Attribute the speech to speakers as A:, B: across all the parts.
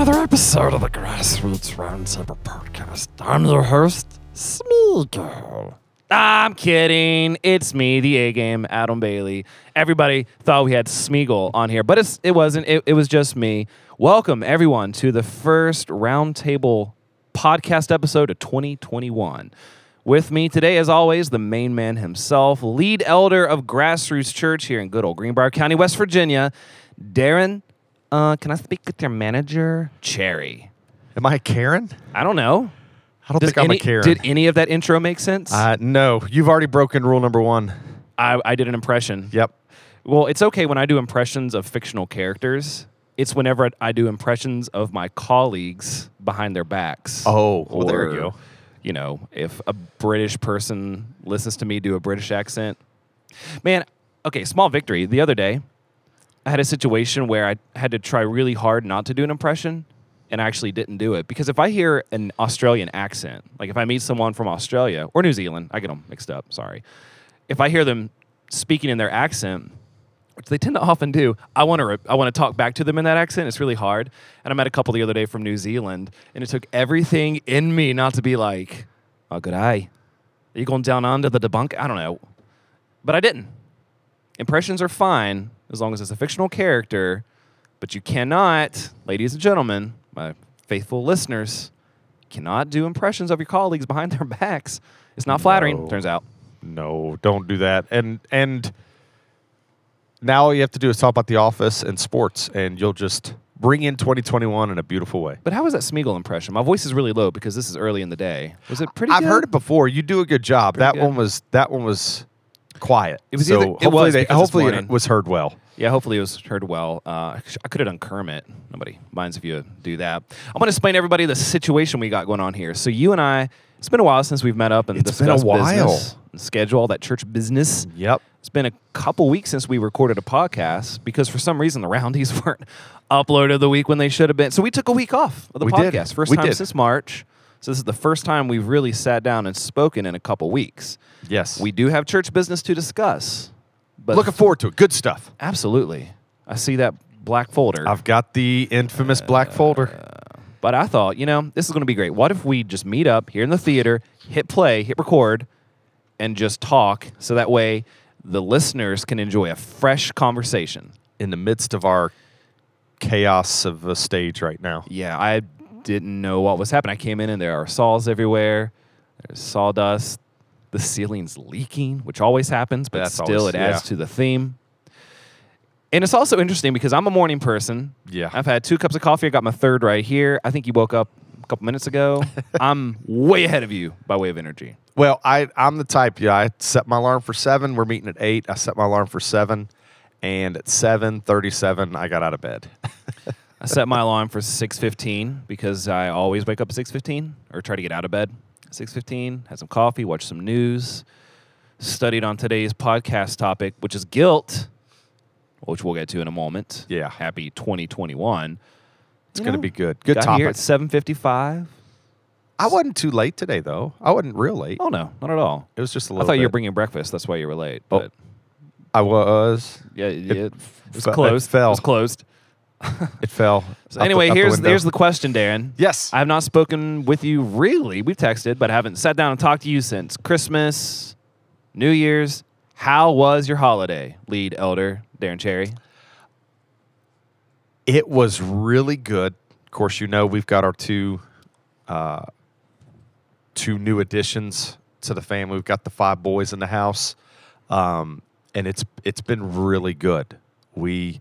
A: another episode of the Grassroots Roundtable Podcast. I'm your host, Smeagol.
B: I'm kidding. It's me, the A game, Adam Bailey. Everybody thought we had Smeagol on here, but it's, it wasn't. It, it was just me. Welcome, everyone, to the first Roundtable podcast episode of 2021. With me today, as always, the main man himself, lead elder of Grassroots Church here in good old Greenbrier County, West Virginia, Darren. Uh, can I speak with your manager, Cherry?
C: Am I a Karen?
B: I don't know.
C: I don't
B: Does
C: think I'm
B: any-
C: a Karen.
B: Did any of that intro make sense?
C: uh, no, you've already broken rule number one.
B: I, I did an impression.
C: Yep.
B: Well, it's okay when I do impressions of fictional characters. It's whenever I do impressions of my colleagues behind their backs.
C: Oh, well, there you
B: Or,
C: go.
B: You know, if a British person listens to me do a British accent. Man, okay, small victory. The other day, I had a situation where I had to try really hard not to do an impression, and I actually didn't do it. Because if I hear an Australian accent, like if I meet someone from Australia or New Zealand, I get them mixed up, sorry. If I hear them speaking in their accent, which they tend to often do, I want to re- I want to talk back to them in that accent. It's really hard. And I met a couple the other day from New Zealand, and it took everything in me not to be like, "Oh, good eye, are you going down under the debunk?" I don't know, but I didn't. Impressions are fine as long as it's a fictional character, but you cannot, ladies and gentlemen, my faithful listeners, cannot do impressions of your colleagues behind their backs. It's not flattering.
C: No.
B: Turns out.
C: No, don't do that. And and now all you have to do is talk about the office and sports, and you'll just bring in 2021 in a beautiful way.
B: But how was that Smeagol impression? My voice is really low because this is early in the day. Was it pretty?
C: I've
B: good?
C: heard it before. You do a good job.
B: Pretty
C: that
B: good.
C: one was that one was quiet.
B: It was
C: so
B: either- it
C: hopefully
B: was
C: they, hopefully it was heard well.
B: Yeah, hopefully it was heard well. Uh, I could have done Kermit. Nobody minds if you do that. I'm going to explain to everybody the situation we got going on here. So you and I, it's been a while since we've met up and
C: It's been a
B: discussed
C: while.
B: business and schedule all that church business.
C: Yep.
B: It's been a couple weeks since we recorded a podcast because for some reason the roundies weren't uploaded the week when they should have been. So we took a week off of the
C: We did.
B: podcast. First
C: We
B: time
C: did.
B: since March. So this is the first time we've really sat down and spoken in a couple weeks.
C: Yes.
B: We do have church business to discuss. But
C: looking forward to it. Good stuff.
B: Absolutely. I see that black folder.
C: I've got the infamous black uh, folder.
B: but I thought, you know, this is going to be great. What if we just meet up here in the theater, hit play, hit record, and just talk so that way the listeners can enjoy a fresh conversation?
C: in the midst of our chaos of a stage right now.
B: Yeah, I didn't know what was happening. I came in and there are saws everywhere. There's sawdust. The ceiling's leaking, which always happens, but
C: That's
B: still
C: always-
B: it adds
C: yeah.
B: to the theme. And it's also interesting because I'm a morning person.
C: Yeah.
B: I've had two cups of coffee. I got my third right here. I think you woke up a couple minutes ago. I'm way ahead of you by way of energy.
C: Well, I I'm the type. Yeah, I set my alarm for seven. We're meeting at eight. I set my alarm for seven, and at seven thirty-seven, I got out of bed.
B: I set my alarm for 6:15 because I always wake up at 6:15 or try to get out of bed 6:15, had some coffee, watched some news, studied on today's podcast topic, which is guilt, which we'll get to in a moment.
C: Yeah.
B: Happy 2021.
C: It's going to be good. Good
B: got
C: topic.
B: here at 7:55.
C: I wasn't too late today, though. I wasn't real late.
B: Oh no, not at all.
C: It was just a little.
B: I thought you were bringing breakfast. That's why you were late.
C: Oh,
B: But
C: I was.
B: yeah, yeah, it, was
C: fe- it
B: closed.
C: fell.
B: It was closed.
C: It fell.
B: So anyway,
C: the
B: here's
C: window.
B: here's the question, Darren.
C: Yes.
B: I have not spoken with you really. We've texted, but I haven't sat down and talked to you since Christmas, New Year's. How was your holiday, lead elder Darren Cherry?
C: It was really good. Of course, you know we've got our two, uh, two new additions to the family. We've got the five boys in the house, um, and it's it's been really good. We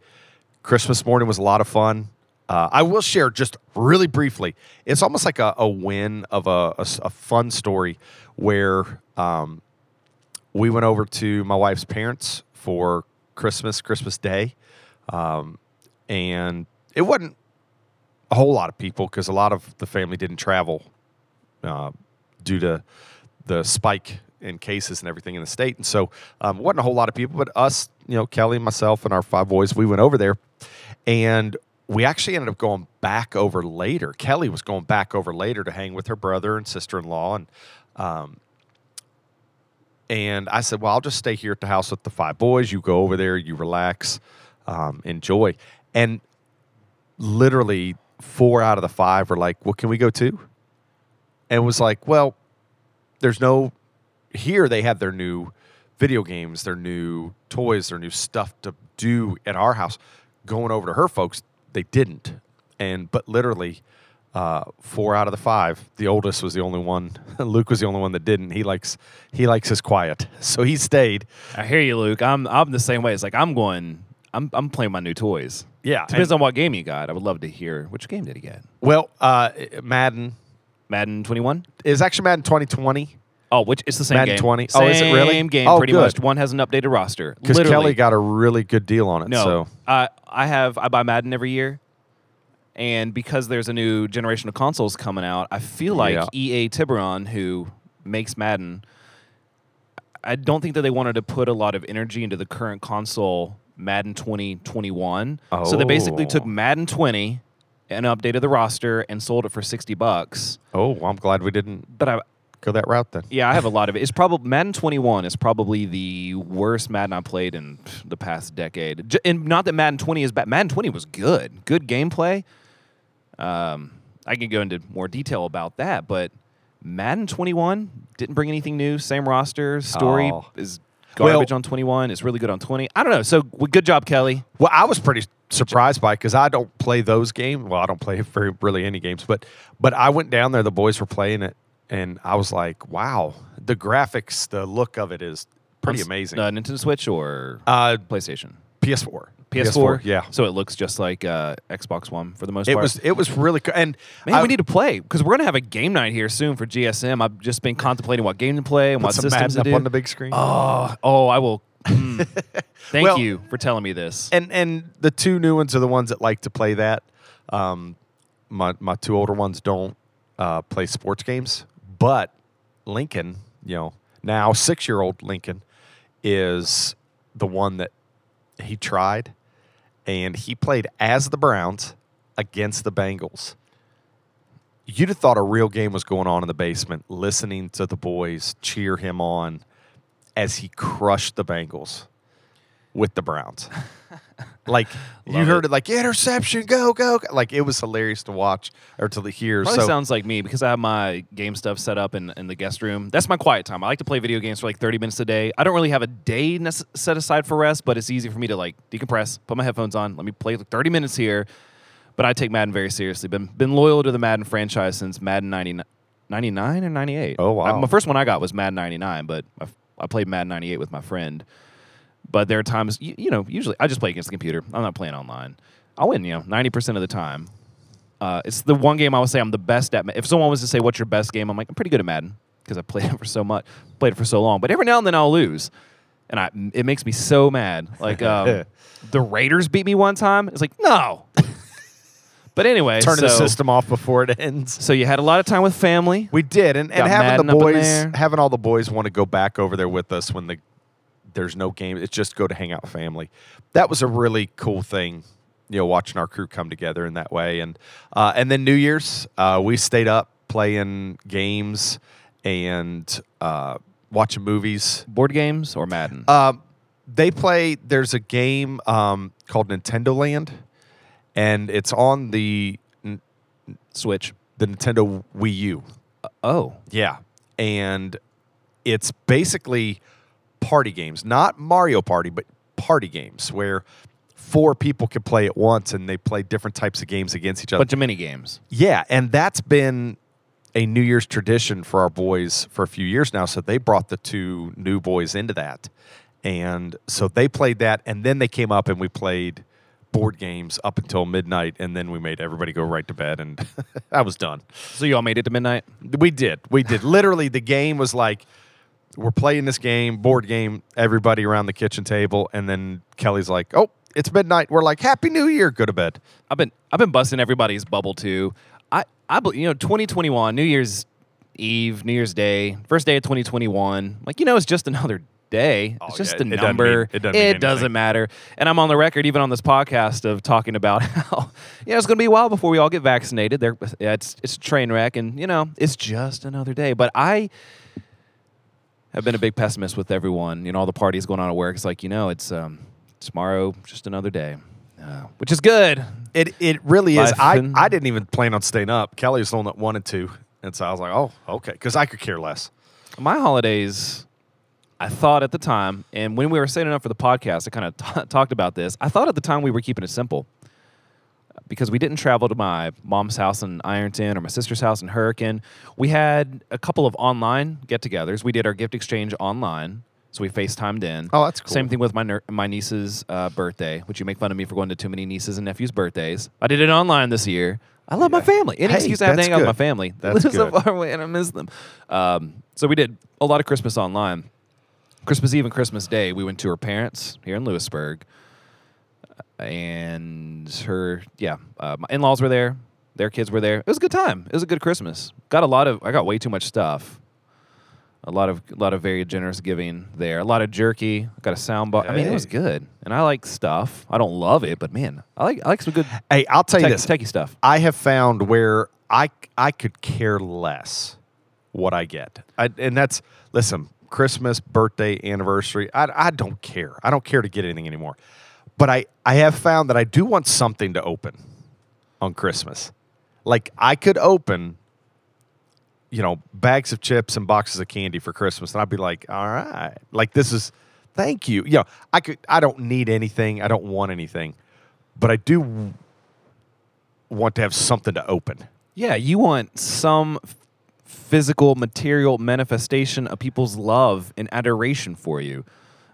C: Christmas morning was a lot of fun. Uh, I will share just really briefly. It's almost like a, a win of a fun story where um, we went over to my wife's parents for Christmas, Christmas Day, um, and it wasn't a whole lot of people because a lot of the family didn't travel uh, due to the spike in cases and everything in the state, and so um, wasn't a whole lot of people. But us, you know, Kelly, myself, and our five boys, we went over there, and we actually ended up going back over later. Kelly was going back over later to hang with her brother and sister in law, and um, and I said, well, I'll just stay here at the house with the five boys. You go over there, you relax, um, enjoy. And literally four out of the five were like, "Well, can we go too?" And was like, "Well, there's no here. They have their new video games, their new toys, their new stuff to do at our house. Going over to her folks, they didn't. And but literally." Uh, four out of the five. The oldest was the only one. Luke was the only one that didn't. He likes he likes his quiet, so he stayed.
B: I hear you, Luke. I'm I'm the same way. It's like I'm going. I'm I'm playing my new toys.
C: Yeah,
B: Depends on what game you got. I would love to hear which game did he get.
C: Well, uh, Madden
B: Madden 21.
C: is actually Madden 2020
B: Oh, which it's the same
C: Madden
B: game.
C: 20. Oh, is it really?
B: Same game,
C: Oh,
B: pretty
C: good.
B: much. One has an updated roster.
C: because Kelly got a really good deal on it.
B: No,
C: So
B: uh, I have I buy Madden every year, and because there's a new generation of consoles coming out, I feel like
C: Yeah.
B: EA Tiburon, who makes Madden, I don't think that they wanted to put a lot of energy into the current console Madden 2021. Oh. So they basically
C: Oh.
B: took Madden 20 and updated the roster and sold it for 60 bucks.
C: oh, well, I'm glad we didn't
B: But I,
C: go that route then.
B: yeah, I have a lot of it. It's probably Madden 21 is probably the worst Madden I played in the past decade. J- And not that Madden 20 is bad. Madden 20 was good, good gameplay. Um, I can go into more detail about that, but Madden 21 didn't bring anything new. Same roster, story
C: Oh.
B: is garbage
C: Well-
B: on 21. It's really good on 20. I don't know. So w- good job, Kelly.
C: Well, I was pretty surprised by because I don't play those games. Well, I don't play very really any games, but but I went down there. The boys were playing it, and I was like, wow, the graphics, the look of it is pretty
B: On
C: amazing.
B: Uh, Nintendo Switch or
C: Uh,
B: PlayStation?
C: PS4,
B: PS4.
C: yeah.
B: So it looks just like uh, Xbox One for the most
C: It
B: part.
C: was it was really cool. And
B: Man,
C: I-
B: we need to play because we're gonna have a game night here soon for GSM. I've just been contemplating what game to play and what
C: some
B: systems to do.
C: on the big screen.
B: oh, oh, I will. mm. Thank
C: Well-
B: you for telling me this.
C: and and the two new ones are the ones that like to play that. Um, my my two older ones don't uh, play sports games, but Lincoln, you know, now six year old Lincoln is the one that he tried, and he played as the Browns against the Bengals. You'd have thought a real game was going on in the basement, listening to the boys cheer him on as he crushed the Bengals with the Browns. like you heard
B: it.
C: like interception, go, go, go. Like it was hilarious to watch or to hear.
B: Probably
C: so
B: sounds like me because I have my game stuff set up in, in the guest room. That's my quiet time. I like to play video games for like 30 minutes a day. I don't really have a day set aside for rest, but it's easy for me to like decompress, put my headphones on, let me play like 30 minutes here. But I take Madden very seriously. Been been loyal to the Madden franchise since Madden 99, 99 or 98.
C: Oh, wow.
B: I- my first one I got was Madden 99, but I, I played Madden 98 with my friend. But there are times, you, you know, usually I just play against the computer. I'm not playing online. I'll win, you know, 90% of the time. Uh, it's the one game I would say I'm the best at. If someone was to say, "What's your best game?" I'm like, I'm pretty good at Madden because I played it for so much, played it for so long. But every now and then I'll lose, and I it makes me so mad. Like um, the Raiders beat me one time. It's like no. but anyway,
C: turn
B: so,
C: the system off before it ends.
B: So you had a lot of time with family.
C: We did, and, and
B: Got
C: having
B: Madden
C: the boys, having all the boys want to go back over there with us when the there's no game. It's just go to hang out with family. That was a really cool thing, you know, watching our crew come together in that way. And uh, and then New Year's, uh, we stayed up playing games and uh, watching movies.
B: Board games or Madden?
C: Um, they play. There's a game um, called Nintendo Land, and it's on the
B: Switch.
C: the Nintendo Wii U.
B: Oh,
C: Yeah. And it's basically party games, not Mario Party, but party games where four people can play at once and they play different types of games against each other.
B: bunch of mini games.
C: yeah. And that's been a New Year's tradition for our boys for a few years now. So they brought the two new boys into that. And so they played that. And then they came up and we played board games up until midnight. And then we made everybody go right to bed. And I was done.
B: So you all made it to midnight.
C: We did. We did. Literally, the game was like, we're playing this game, board game, everybody around the kitchen table. And then Kelly's like, oh, it's midnight. We're like, Happy New Year. Go to bed.
B: I've been I've been busting everybody's bubble too. I I you know 2021 New Year's Eve, New Year's Day, first day of 2021. Like you know, it's just another day.
C: Oh,
B: it's just
C: yeah,
B: a
C: it doesn't
B: number.
C: mean- it doesn't anything.
B: doesn't matter. And I'm on the record, even on this podcast, of talking about how you know it's going to be a while before we all get vaccinated. There, yeah, it's it's a train wreck, and you know it's just another day. But I have been a big pessimist with everyone. You know, all the parties going on at work. It's like you know, it's um, tomorrow, just another day. Uh, which is good.
C: It it really is. I,
B: and-
C: I didn't even plan on staying up. Kelly was the one that wanted to, and so I was like, oh, okay, because I could care less.
B: My holidays, I thought at the time, and when we were setting up for the podcast, I kind of t- talked about this. I thought at the time we were keeping it simple because we didn't travel to my mom's house in Ironton or my sister's house in Hurricane. We had a couple of online get-togethers. We did our gift exchange online, so we FaceTimed in.
C: Oh, that's cool.
B: Same thing with my ner- my niece's uh, birthday, which you make fun of me for going to too many nieces and nephews' birthdays. I did it online this year. I love my family. Any
C: Hey,
B: excuse I have to hang out with my family.
C: That's
B: live so far away and I miss them. Um, so we did a lot of Christmas online. Christmas Eve and Christmas Day, we went to her parents here in Lewisburg, and her yeah, uh, my in-laws were there. Their kids were there. It was a good time. It was a good Christmas. Got a lot of. I got way too much stuff. A lot of a lot of very generous giving there. A lot of jerky. Got a sound bar. I mean, it was good. And I like stuff. I don't love it, but man, I like I like some good
C: Hey, I'll tell you
B: tech,
C: this.
B: techie stuff.
C: I have found where I I could care less what I get, I, and that's listen. Christmas, birthday, anniversary. I, I don't care. I don't care to get anything anymore. But I I have found that I do want something to open on Christmas. Like I could open, you know, bags of chips and boxes of candy for Christmas, and I'd be like, all right, like this is, thank you. You know, I could. I don't need anything. I don't want anything, but I do want to have something to open.
B: Yeah, you want some physical, material manifestation of people's love and adoration for you.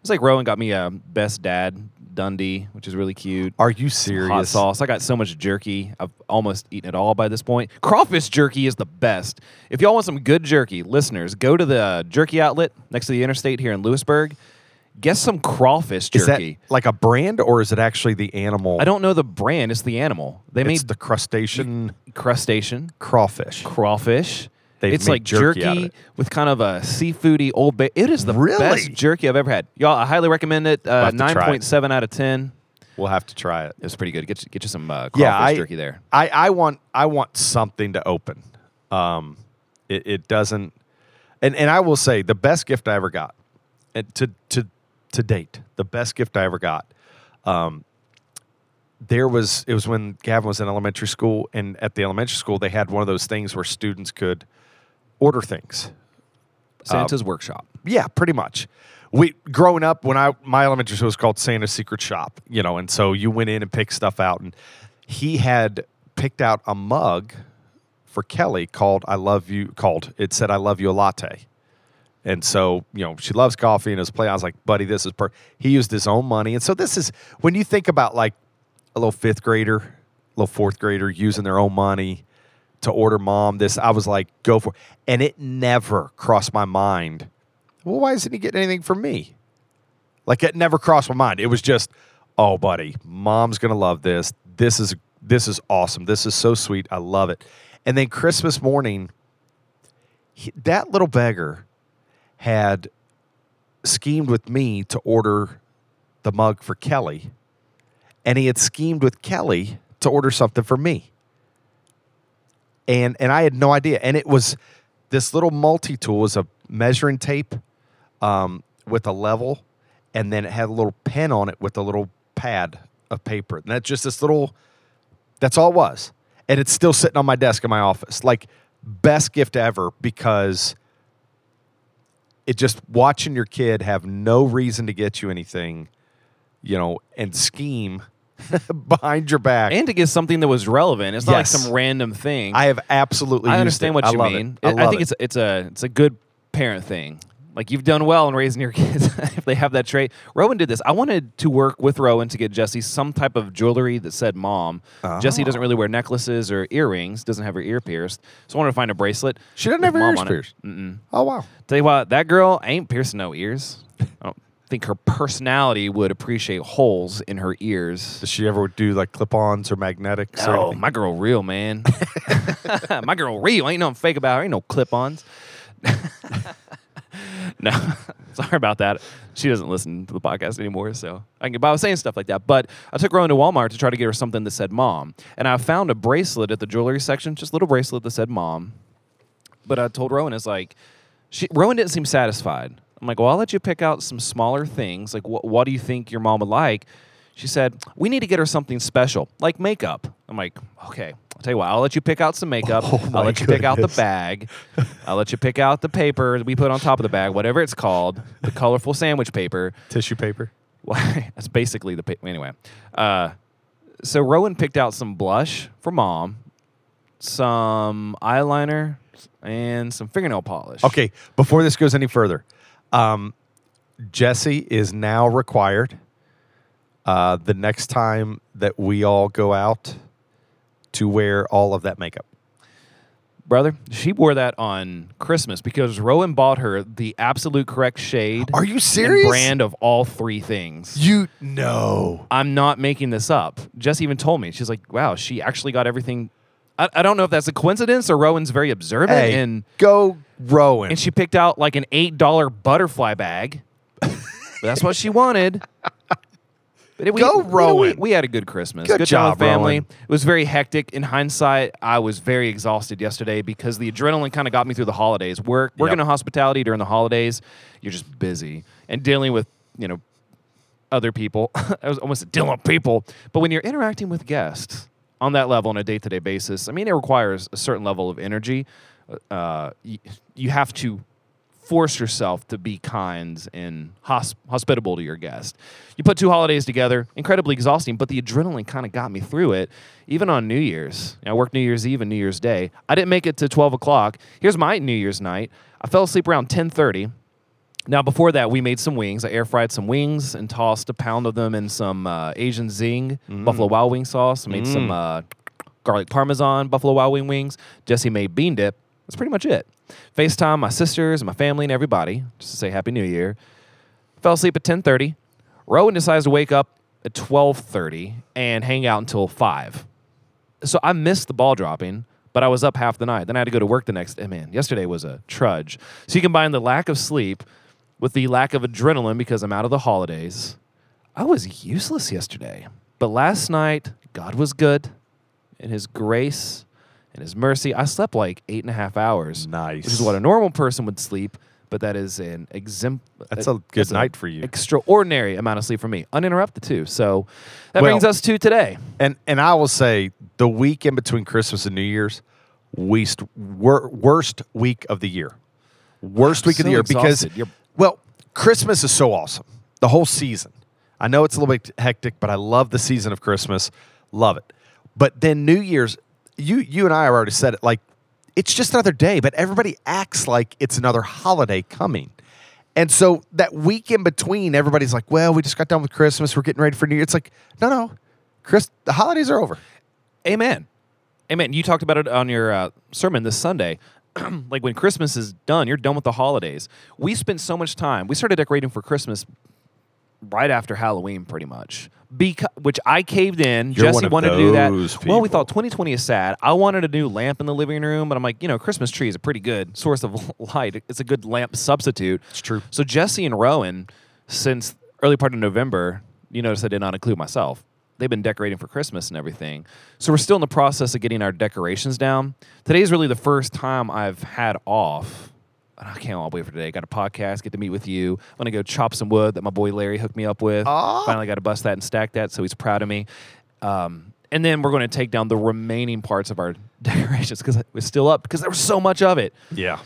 B: It's like Rowan got me a Best Dad Dundee, which is really cute.
C: Are you serious?
B: Hot sauce. I got so much jerky. I've almost eaten it all by this point. Crawfish jerky is the best. If y'all want some good jerky, listeners, go to the jerky outlet next to the interstate here in Lewisburg. Get some crawfish
C: Is that
B: jerky.
C: like a brand or is it actually the animal?
B: I don't know the brand. It's the animal. They
C: It's
B: made
C: the crustacean
B: crustacean,
C: crawfish.
B: crawfish.
C: They've
B: it's like
C: jerky
B: jerky,
C: it.
B: with kind of a seafoody old. Ba- it is the
C: Really?
B: best jerky I've ever had. Y'all, I highly recommend it. Uh,
C: have to try
B: Nine point seven out of ten.
C: We'll have to try it.
B: It was pretty good. Get you, get you some uh, crawfish
C: Yeah, I,
B: jerky there.
C: I, I want I want something to open. Um, it, it doesn't, and and I will say the best gift I ever got, and to to to date, the best gift I ever got. Um, there was it was when Gavin was in elementary school, and at the elementary school they had one of those things where students could order things.
B: Santa's uh, workshop.
C: Yeah, pretty much. We growing up when I my elementary school was called Santa's Secret Shop, you know, and so you went in and picked stuff out, and he had picked out a mug for Kelly called "I love you." Called it said "I love you" a latte, and so you know she loves coffee and it was play. I was like, buddy, this is per. He used his own money, and so this is when you think about like a little fifth grader, a little fourth grader using their own money to order mom this. I was like, go for it. And it never crossed my mind. Well, why isn't he getting anything from me? Like it never crossed my mind. It was just, oh, buddy, mom's gonna love this. This is this is awesome. This is so sweet. I love it. And then Christmas morning, he, that little beggar had schemed with me to order the mug for Kelly, and he had schemed with Kelly to order something for me and and I had no idea. And it was this little multi tool was a measuring tape um, with a level, and then it had a little pen on it with a little pad of paper. And that's just this little. That's all it was, and it's still sitting on my desk in my office. Like best gift ever because it just watching your kid have no reason to get you anything, you know, and scheme behind your back.
B: And to get something that was relevant. It's not
C: Yes.
B: like some random thing.
C: I have absolutely.
B: I
C: used
B: understand
C: it.
B: what
C: I
B: you
C: love
B: mean.
C: It. I,
B: I,
C: love
B: think
C: it.
B: it's it's a it's a good parent thing. Like you've done well in raising your kids if they have that trait. Rowan did this. I wanted to work with Rowan to get Jesse some type of jewelry that said mom. Jesse
C: Oh.
B: doesn't really wear necklaces or earrings, doesn't have her ear pierced. So I wanted to find a bracelet.
C: She doesn't
B: with
C: have her
B: mom
C: ears
B: on it.
C: pierced.
B: Mm-mm.
C: Oh wow.
B: Tell you what, that girl ain't piercing no ears. I don't oh. Think her personality would appreciate holes in her ears.
C: Does she ever do like clip-ons or magnetics? or
B: Oh,
C: anything?
B: my girl real, man. my girl real. Ain't nothing fake about her. Ain't no clip-ons. no, sorry about that. She doesn't listen to the podcast anymore, so I can. But I was saying stuff like that. But I took Rowan to Walmart to try to get her something that said "mom," and I found a bracelet at the jewelry section, just a little bracelet that said "mom." But I told Rowan, "It's like, she, Rowan didn't seem satisfied." I'm like, "Well, I'll let you pick out some smaller things. Like, wh- what do you think your mom would like?" She said, We need to get her something special, like makeup. I'm like, Okay, I'll tell you what, I'll let you pick out some makeup.
C: Oh,
B: I'll let you pick out the bag. I'll let you pick out the paper we put on top of the bag, whatever it's called, the colorful sandwich paper.
C: Tissue paper.
B: Why? That's basically the pa- anyway. Uh, so Rowan picked out some blush for mom, some eyeliner, and some fingernail polish.
C: Okay, before this goes any further, um, Jesse is now required uh, the next time that we all go out to wear all of that makeup.
B: brother, she wore that on Christmas because Rowan bought her the absolute correct shade.
C: Are you
B: and
C: serious?
B: brand of all three things.
C: You know.
B: I'm not making this up. Jess even told me. She's like, wow, she actually got everything. I, I don't know if that's a coincidence or Rowan's very observant
C: Hey,
B: and
C: go Rowan.
B: and she picked out like an eight dollar butterfly bag. that's what she wanted. But we,
C: Go,
B: we-
C: Rowan.
B: we, had a good Christmas.
C: Good
B: good
C: job,
B: family.
C: Rowan.
B: It was very hectic. In hindsight, I was very exhausted yesterday because the adrenaline kind of got me through the holidays. Work working
C: Yep.
B: in hospitality during the holidays, you're just busy and dealing with you know other people. I was almost dealing with people, but when you're interacting with guests on that level on a day-to-day basis, I mean, it requires a certain level of energy. Uh, you, you have to force yourself to be kind and hosp- hospitable to your guest. You put two holidays together, incredibly exhausting, but the adrenaline kind of got me through it. Even on New Year's, I worked New Year's Eve and New Year's Day. I didn't make it to 12 o'clock. Here's my New Year's night. I fell asleep around 10:30. Now, before that, we made some wings. I air fried some wings and tossed a pound of them in some uh, Asian zing, Buffalo Wild Wing sauce. Made some uh, garlic parmesan Buffalo Wild Wing wings. Jesse made bean dip. That's pretty much it. FaceTime my sisters and my family and everybody just to say Happy New Year. Fell asleep at 10:30. Rowan decides to wake up at 12:30 and hang out until five. So I missed the ball dropping, but I was up half the night. Then I had to go to work the next day. Man, yesterday was a trudge. So you combine the lack of sleep with the lack of adrenaline because I'm out of the holidays. I was useless yesterday. But last night, God was good in His grace and His mercy. I slept like eight and a half hours.
C: Nice.
B: Which is what a normal person would sleep, but that is an exempt.
C: That's a good night for you.
B: Extraordinary amount of sleep for me, uninterrupted too. So that
C: Well-
B: brings us to today.
C: And and I will say the week in between Christmas and New Year's, worst worst week of the year, worst
B: I'm
C: week of the
B: so
C: year because.
B: You're-
C: well, Christmas is so awesome, the whole season. I know it's a little bit hectic, but I love the season of Christmas, love it. But then New Year's, you you and I have already said it, like it's just another day, but everybody acts like it's another holiday coming. And so that week in between, everybody's like, well, we just got done with Christmas. We're getting ready for New Year. It's like, no, no. Chris, the holidays are over.
B: Amen. Amen. You talked about it on your uh, sermon this Sunday. like when Christmas is done, you're done with the holidays. We spent so much time. We started decorating for Christmas right after Halloween, pretty much. Because, which I caved in.
C: You're
B: Jesse wanted to do that.
C: those
B: Well, we thought 2020 is sad. I wanted a new lamp in the living room, but I'm like, you know, Christmas tree is a pretty good source of light. It's a good lamp substitute.
C: It's true.
B: So Jesse and Rowan, since early part of November, you notice I did not include myself. They've been decorating for Christmas and everything. So we're still in the process of getting our decorations down. Today's really the first time I've had off. I can't wait for today. Got a podcast, get to meet with you. I'm gonna go chop some wood that my boy Larry hooked me up with.
C: Aw.
B: Finally got to bust that and stack that, so he's proud of me. Um, and then we're going to take down the remaining parts of our decorations because it was still up because there was so much of it.
C: Yeah.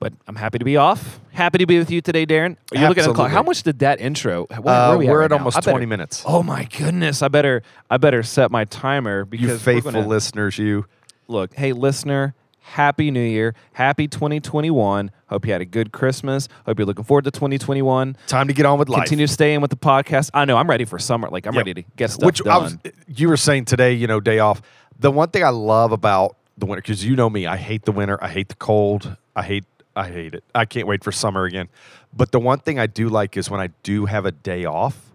B: But I'm happy to be off. Happy to be with you today, Darren. Are you looking at the clock? How much did that intro? Where, where
C: Uh,
B: are we
C: we're
B: right
C: at
B: now?
C: almost
B: better-
C: 20 minutes.
B: Oh my goodness! I better I better set my timer because
C: You faithful
B: gonna-
C: listeners, you.
B: Look, hey listener, happy New Year, happy 2021. Hope you had a good Christmas. Hope you're looking forward to 2021.
C: Time to get on with life.
B: Continue to stay in with the podcast. I know I'm ready for summer. Like I'm
C: Yep.
B: ready to get stuff
C: Which
B: done.
C: I was, you were saying today, you know, day off. The one thing I love about the winter, because you know me, I hate the winter. I hate the cold. I hate, I hate it. I can't wait for summer again. But the one thing I do like is when I do have a day off.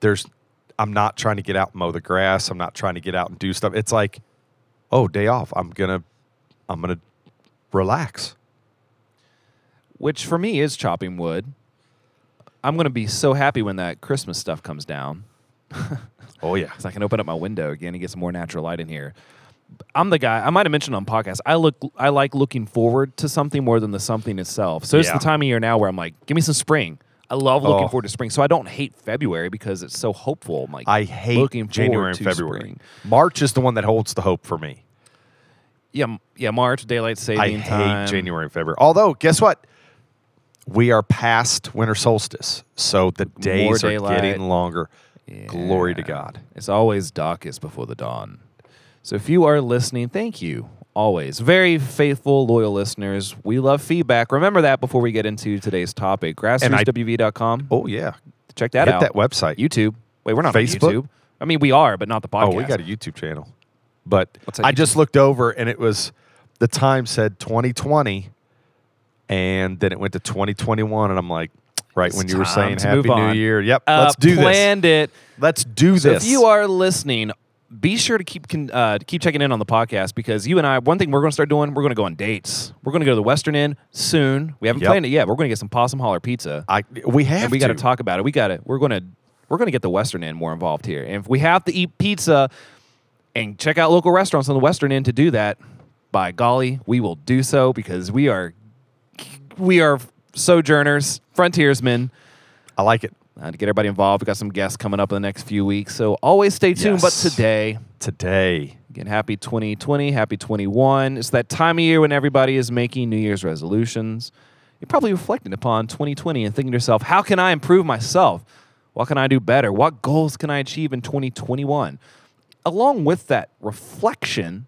C: There's, I'm not trying to get out and mow the grass. I'm not trying to get out and do stuff. It's like, oh, day off. I'm gonna, I'm gonna relax.
B: which for me is chopping wood. I'm gonna be so happy when that Christmas stuff comes down.
C: Oh yeah.
B: So I can open up my window again and get some more natural light in here. I'm the guy. I might have mentioned on podcast. I look. I like looking forward to something more than the something itself. So it's
C: Yeah.
B: the time of year now where I'm like, give me some spring. I love looking
C: Oh.
B: forward to spring. So I don't hate February because it's so hopeful. I'm like,
C: I hate
B: looking
C: January and February.
B: spring.
C: March is the one that holds the hope for me.
B: Yeah, yeah. March daylight saving
C: I
B: time.
C: hate January and February. Although, guess what? We are past winter solstice, so the days are getting longer. Glory to God.
B: It's always darkest before the dawn. So if you are listening, thank you. Always. Very faithful, loyal listeners. We love feedback. Remember that before we get into today's topic. Grassrootswv.com.
C: Oh yeah,
B: Check that
C: hit
B: out.
C: that website.
B: YouTube. Wait, we're not
C: Facebook?
B: on YouTube. I mean, we are, but not the podcast.
C: Oh, we got a YouTube channel. But I just looked over and it was the time said 2020 and then it went to 2021 and I'm like right
B: It's
C: when you were saying happy new year. Yep,
B: Uh,
C: let's do this.
B: planned it.
C: Let's do
B: So
C: this.
B: if you are listening, be sure to keep uh, keep checking in on the podcast because you and I, one thing we're going to start doing, we're going to go on dates. We're going to go to the Western Inn soon. We haven't
C: Yep.
B: planned it yet. We're going to get some Possum Holler pizza.
C: I we have
B: and we
C: to.
B: got to talk about it. We got to. We're going to. We're going to get the Western Inn more involved here. And if we have to eat pizza and check out local restaurants on the Western Inn to do that, by golly, we will do so because we are we are sojourners, frontiersmen.
C: I like it.
B: Uh, to get everybody involved, We've got some guests coming up in the next few weeks. So always stay tuned. But today,
C: Today.
B: Again, happy 2020, happy 21. It's that time of year when everybody is making New Year's resolutions. You're probably reflecting upon 2020 and thinking to yourself, how can I improve myself? What can I do better? What goals can I achieve in 2021? Along with that reflection,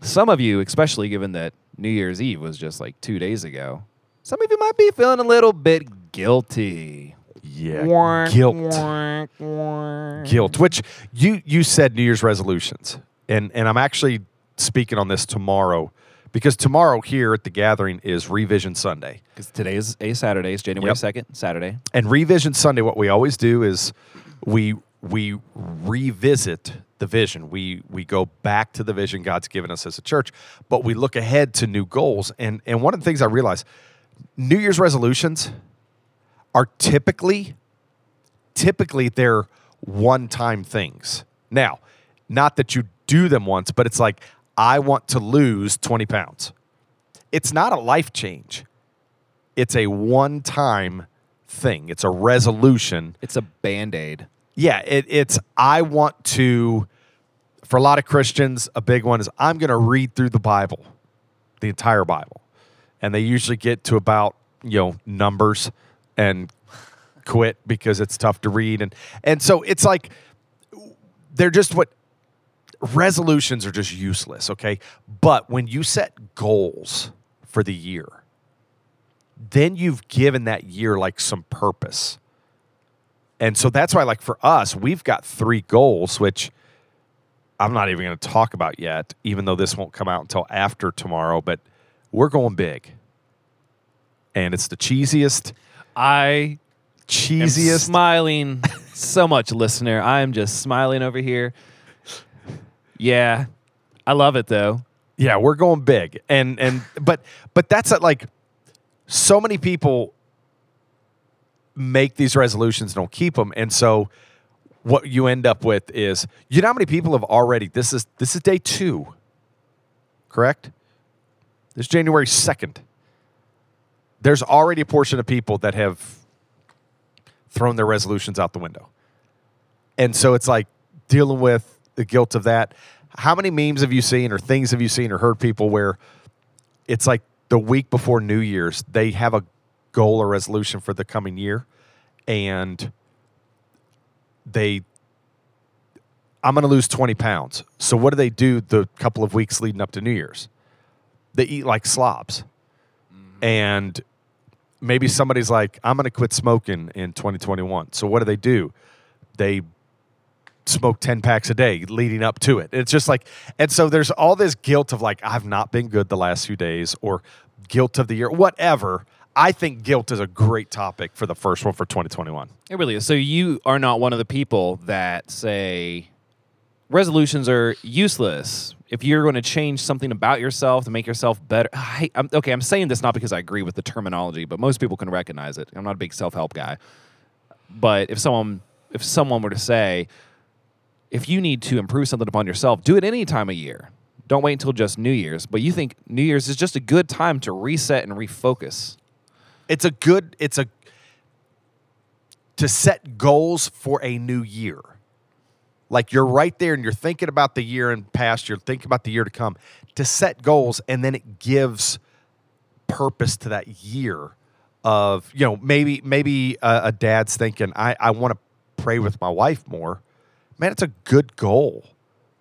B: some of you, especially given that New Year's Eve was just like two days ago, some of you might be feeling a little bit guilty.
C: Yeah.
B: Wonk,
C: Guilt.
B: wonk, wonk.
C: Guilt. Which you you said New Year's resolutions. And and I'm actually speaking on this tomorrow because tomorrow here at the gathering is Revision Sunday.
B: Because today is a Saturday, it's January
C: Yep.
B: 2nd, Saturday.
C: And Revision Sunday, what we always do is we we revisit the vision. We we go back to the vision God's given us as a church, but we look ahead to new goals. And and one of the things I realize, New Year's resolutions are typically typically they're one-time things. Now, not that you do them once, but it's like I want to lose 20 pounds. It's not a life change. It's a one-time thing. It's a resolution.
B: It's a band aid.
C: Yeah, it, it's I want to. For a lot of Christians, a big one is I'm going to read through the Bible, the entire Bible, and they usually get to about you know numbers and quit because it's tough to read. And and so it's like they're just what resolutions are just useless okay? But when you set goals for the year then you've given that year like some purpose. And so that's why, like for us, we've got three goals, which I'm not even going to talk about yet, even though this won't come out until after tomorrow. But we're going big, and it's the cheesiest,
B: I am
C: cheesiest.
B: smiling so much, listener. I am just smiling over here. Yeah, I love it though.
C: yeah, we're going big, and and but but that's at like so many people make these resolutions, and don't keep them, and so what you end up with is you know how many people have already this is this is day two, correct? This is January second. There's already a portion of people that have thrown their resolutions out the window. And so it's like dealing with the guilt of that. How many memes have you seen or things have you seen or heard people where it's like the week before New Year's, they have a goal or resolution for the coming year and they I'm going to lose 20 pounds. So what do they do the couple of weeks leading up to New Year's? They eat like slobs. Mm-hmm. And maybe somebody's like, I'm going to quit smoking in 2021. So what do they do? They smoke 10 packs a day leading up to it. It's just like, and so there's all this guilt of like, I've not been good the last few days or guilt of the year, whatever. I think guilt is a great topic for the first one for 2021.
B: It really is. So you are not one of the people that say resolutions are useless. If you're going to change something about yourself to make yourself better, I, I'm, okay, I'm saying this not because I agree with the terminology, but most people can recognize it. I'm not a big self-help guy, but if someone if someone were to say, if you need to improve something upon yourself, do it any time of year. Don't wait until just New Year's. But you think New Year's is just a good time to reset and refocus.
C: It's a good, it's a, to set goals for a new year. Like you're right there and you're thinking about the year and past, you're thinking about the year to come. To set goals and then it gives purpose to that year of, you know, maybe maybe a, a dad's thinking, I, I want to pray with my wife more. Man, it's a good goal.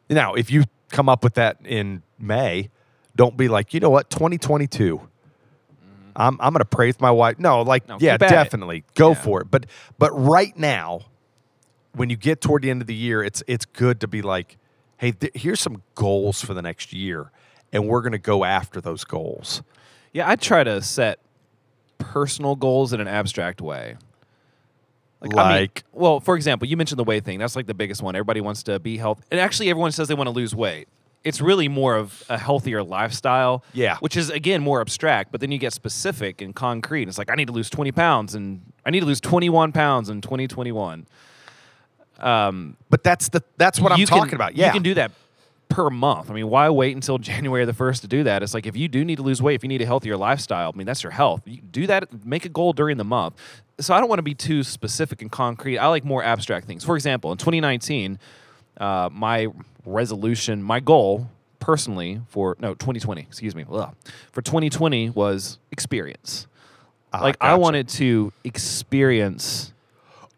C: Now, if you come up with that in May, don't be like, you know what, 2022. Mm-hmm. I'm, I'm going to pray with my wife. No, like,
B: No,
C: yeah,
B: at it.
C: definitely go
B: Yeah.
C: for it. But but right now, when you get toward the end of the year, it's it's good to be like, hey, th- here's some goals for the next year, and we're going to go after those goals.
B: Yeah, I try to set personal goals in an abstract way. I mean,
C: Like?
B: well, for example, you mentioned the weight thing. That's like the biggest one. Everybody wants to be healthy, and actually, everyone says they want to lose weight. It's really more of a healthier lifestyle.
C: Yeah.
B: which is again more abstract. But then you get specific and concrete. It's like I need to lose twenty pounds, and I need to lose twenty-one pounds in twenty twenty-one. Um,
C: But that's the that's what I'm
B: you can-
C: talking about. Yeah,
B: You can do that per month. I mean, why wait until January the 1st to do that? It's like if you do need to lose weight, if you need a healthier lifestyle, I mean, that's your health. You do that, make a goal during the month. So I don't want to be too specific and concrete. I like more abstract things. For example, in 2019, uh, my resolution, my goal personally for, no, 2020, excuse me, ugh, for 2020 was experience.
C: Ah,
B: like I wanted to experience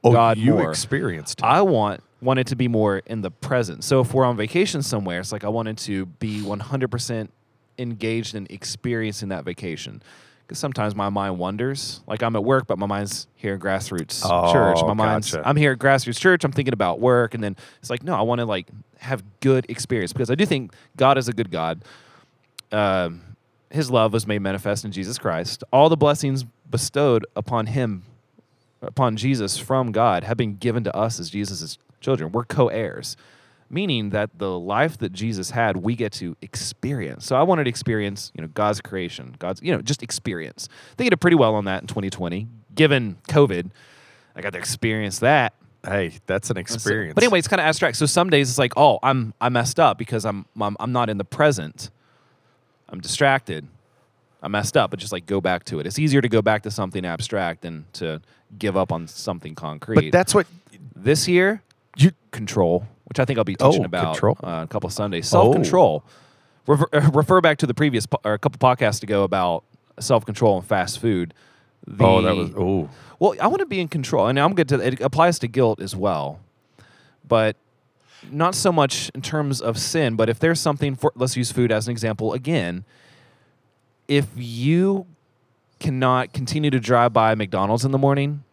C: oh,
B: God
C: you
B: more.
C: experienced. it.
B: I want wanted to be more in the present. So if we're on vacation somewhere, it's like I wanted to be 100% engaged in experiencing that vacation. Because sometimes my mind wanders. Like I'm at work, but my mind's here at grassroots
C: Oh,
B: church. My mind's
C: gotcha.
B: I'm here at grassroots church. I'm thinking about work, and then it's like no, I want to like have good experience because I do think God is a good God. Um, his love was made manifest in Jesus Christ. All the blessings bestowed upon him upon Jesus from God have been given to us as Jesus' children. We're co heirs, meaning that the life that Jesus had, we get to experience. So I wanted to experience, you know, God's creation, God's, you know, just experience. They did pretty well on that in 2020. Given COVID, I got to experience that.
C: hey, that's an experience.
B: But anyway, it's kind of abstract. So some days it's like, oh, I'm I messed up because I'm I'm, I'm not in the present. I'm distracted. I messed up, but just like go back to it. It's easier to go back to something abstract than to give up on something concrete.
C: but that's what
B: this year,
C: you
B: control, which I think I'll be teaching
C: Oh,
B: about.
C: Oh.
B: Uh, a couple of Sundays. Self control. Refer, refer back to the previous po- or a couple podcasts ago about self control and fast food. The,
C: oh that was oh
B: well, I want to be in control, and I'm good to. It applies to guilt as well, but not so much in terms of sin. But if there's something for, let's use food as an example again. If you cannot continue to drive by McDonald's in the morning,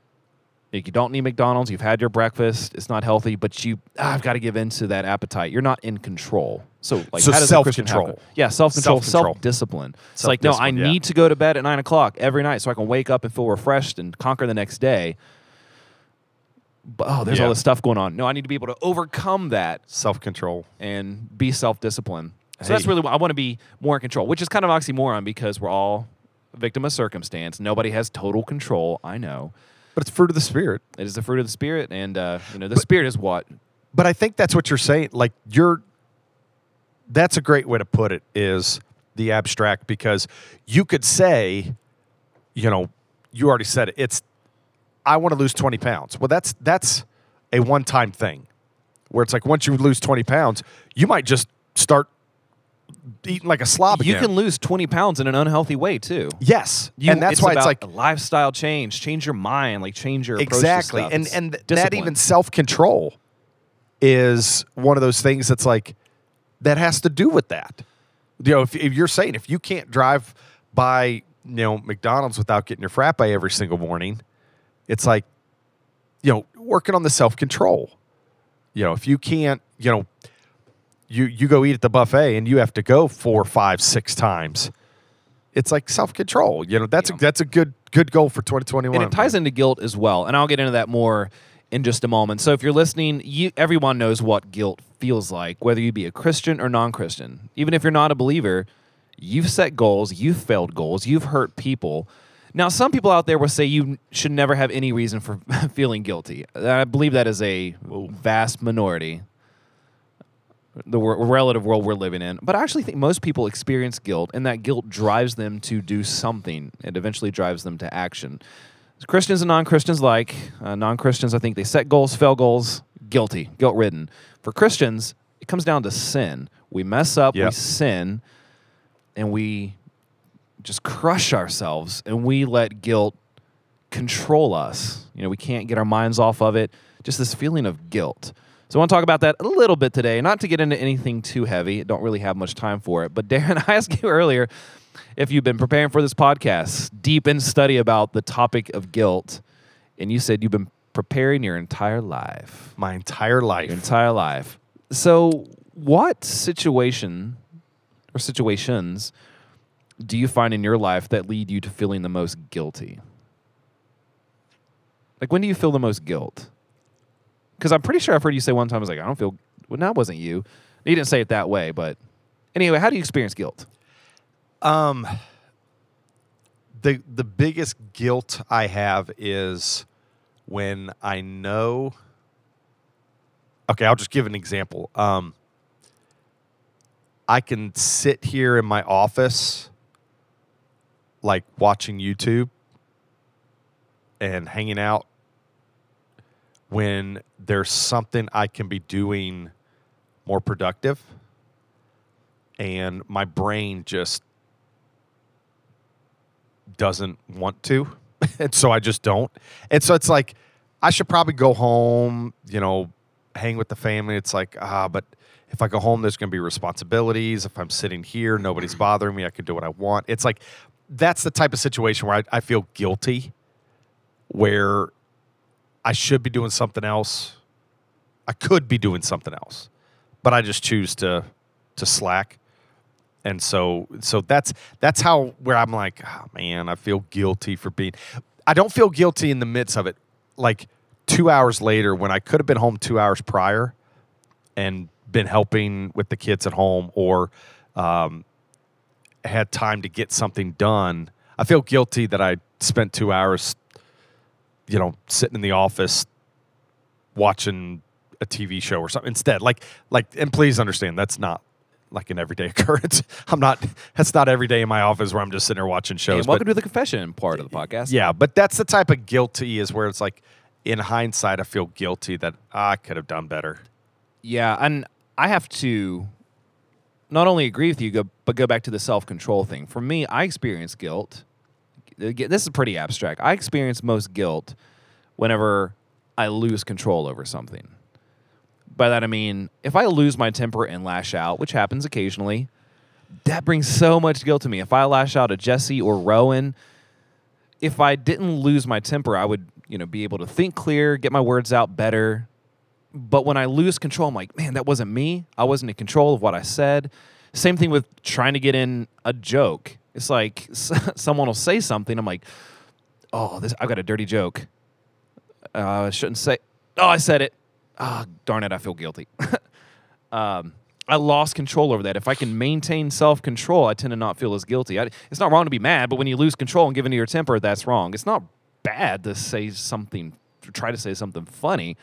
B: like you don't need McDonald's, you've had your breakfast, it's not healthy, but you ah, I've got to give in to that appetite. You're not in control. So like
C: So
B: how does a Christian have
C: self-control.
B: Yeah, self control,
C: Self-control.
B: self discipline. It's like no, I
C: yeah.
B: need to go to bed at nine o'clock every night so I can wake up and feel refreshed and conquer the next day. But oh, there's all this stuff going on. No, I need to be able to overcome that
C: self control.
B: and be self disciplined. So that's really what I want to be more in control, which is kind of oxymoron because we're all victim of circumstance. Nobody has total control. I know
C: But it's fruit of the spirit.
B: it is the fruit of the spirit, and uh, you know the spirit is what
C: But I think that's what you're saying. Like you're that's a great way to put it is the abstract because you could say, you know, you already said it. It's I want to lose 20 pounds. Well, that's that's a one time thing where it's like once you lose 20 pounds, you might just start eating like a slob
B: you can lose twenty pounds in an unhealthy way too.
C: yes,
B: You-
C: and that's why it's like
B: a lifestyle change, change your mind, like change your approach
C: exactly and
B: It's
C: and th- that even self-control is one of those things that's like that has to do with that. You know if, if you're saying if you can't drive by you know mcdonald's without getting your frappe every single morning it's like you know working on the self-control. You know if you can't you know you you go eat at the buffet and you have to go four five six times. It's like self-control you know that's a that's a good good goal for 2021
B: and it ties into guilt as well and i'll get into that more in just a moment. So if you're listening you everyone knows what guilt feels like whether you be a christian or non-christian. Even if you're not a believer you've set goals you've failed goals you've hurt people. Now some people out there will say you should never have any reason for feeling guilty. I believe that is a vast minority the wor- relative world we're living in. But I actually think most people experience guilt, and that guilt drives them to do something. It eventually drives them to action. Christians and non Christians like. Uh, non Christians, I think they set goals, fail goals, guilty, guilt ridden. For Christians, it comes down to sin. We mess up, we sin, and we just crush ourselves and we let guilt control us. You know, we can't get our minds off of it. Just this feeling of guilt. So I want to talk about that a little bit today, not to get into anything too heavy. Don't really have much time for it. But Darren, I asked you earlier if you've been preparing for this podcast, deep in study about the topic of guilt, and you said you've been preparing your entire life.
C: My entire life.
B: Your entire life. So, what situation or situations do you find in your life that lead you to feeling the most guilty? Like, when do you feel the most guilt? Because I'm pretty sure I've heard you say one time, I was like, I don't feel, well, that wasn't you. You didn't say it that way, but anyway, how do you experience guilt?
C: Um, the the biggest guilt I have is when I know. Okay, I'll just give an example. Um, I can sit here in my office, like watching YouTube and hanging out, when there's something I can be doing more productive, and my brain just doesn't want to. and so I just don't. And so it's like, I should probably go home, you know, hang with the family. It's like, ah, but if I go home, there's going to be responsibilities. If I'm sitting here, nobody's bothering me. I can do what I want. It's like, that's the type of situation where I, I feel guilty, where I should be doing something else. I could be doing something else, but I just choose to to slack and so so that's that's how where i'm like oh, man i feel guilty for being i don't feel guilty in the midst of it like two hours later when i could have been home two hours prior and been helping with the kids at home or um, had time to get something done i feel guilty that i spent two hours you know sitting in the office watching a tv show or something instead like like and please understand that's not like an everyday occurrence. I'm not. That's not every day in my office where I'm just sitting there watching shows.
B: welcome
C: but
B: to the confession part of the podcast.
C: yeah, but that's the type of guilty is where it's like, in hindsight, I feel guilty that "Ah, I could have done better.
B: Yeah, and I have to not only agree with you, go, but go back to the self control thing. For me, I experience guilt. Again, This is pretty abstract. I experience most guilt whenever I lose control over something. By that I mean, if I lose my temper and lash out, which happens occasionally, that brings so much guilt to me. If I lash out at Jesse or Rowan, if I didn't lose my temper, I would, you know, be able to think clear, get my words out better. But when I lose control, I'm like, man, that wasn't me. I wasn't in control of what I said. Same thing with trying to get in a joke. It's like someone will say something. I'm like, oh, this I've got a dirty joke. Uh, I shouldn't say. Oh, I said it. Ah, darn it, I feel guilty. um, I lost control over that. If I can maintain self control, I tend to not feel as guilty. I, it's not wrong to be mad, but when you lose control and give into your temper, that's wrong. It's not bad to say something, to try to say something funny.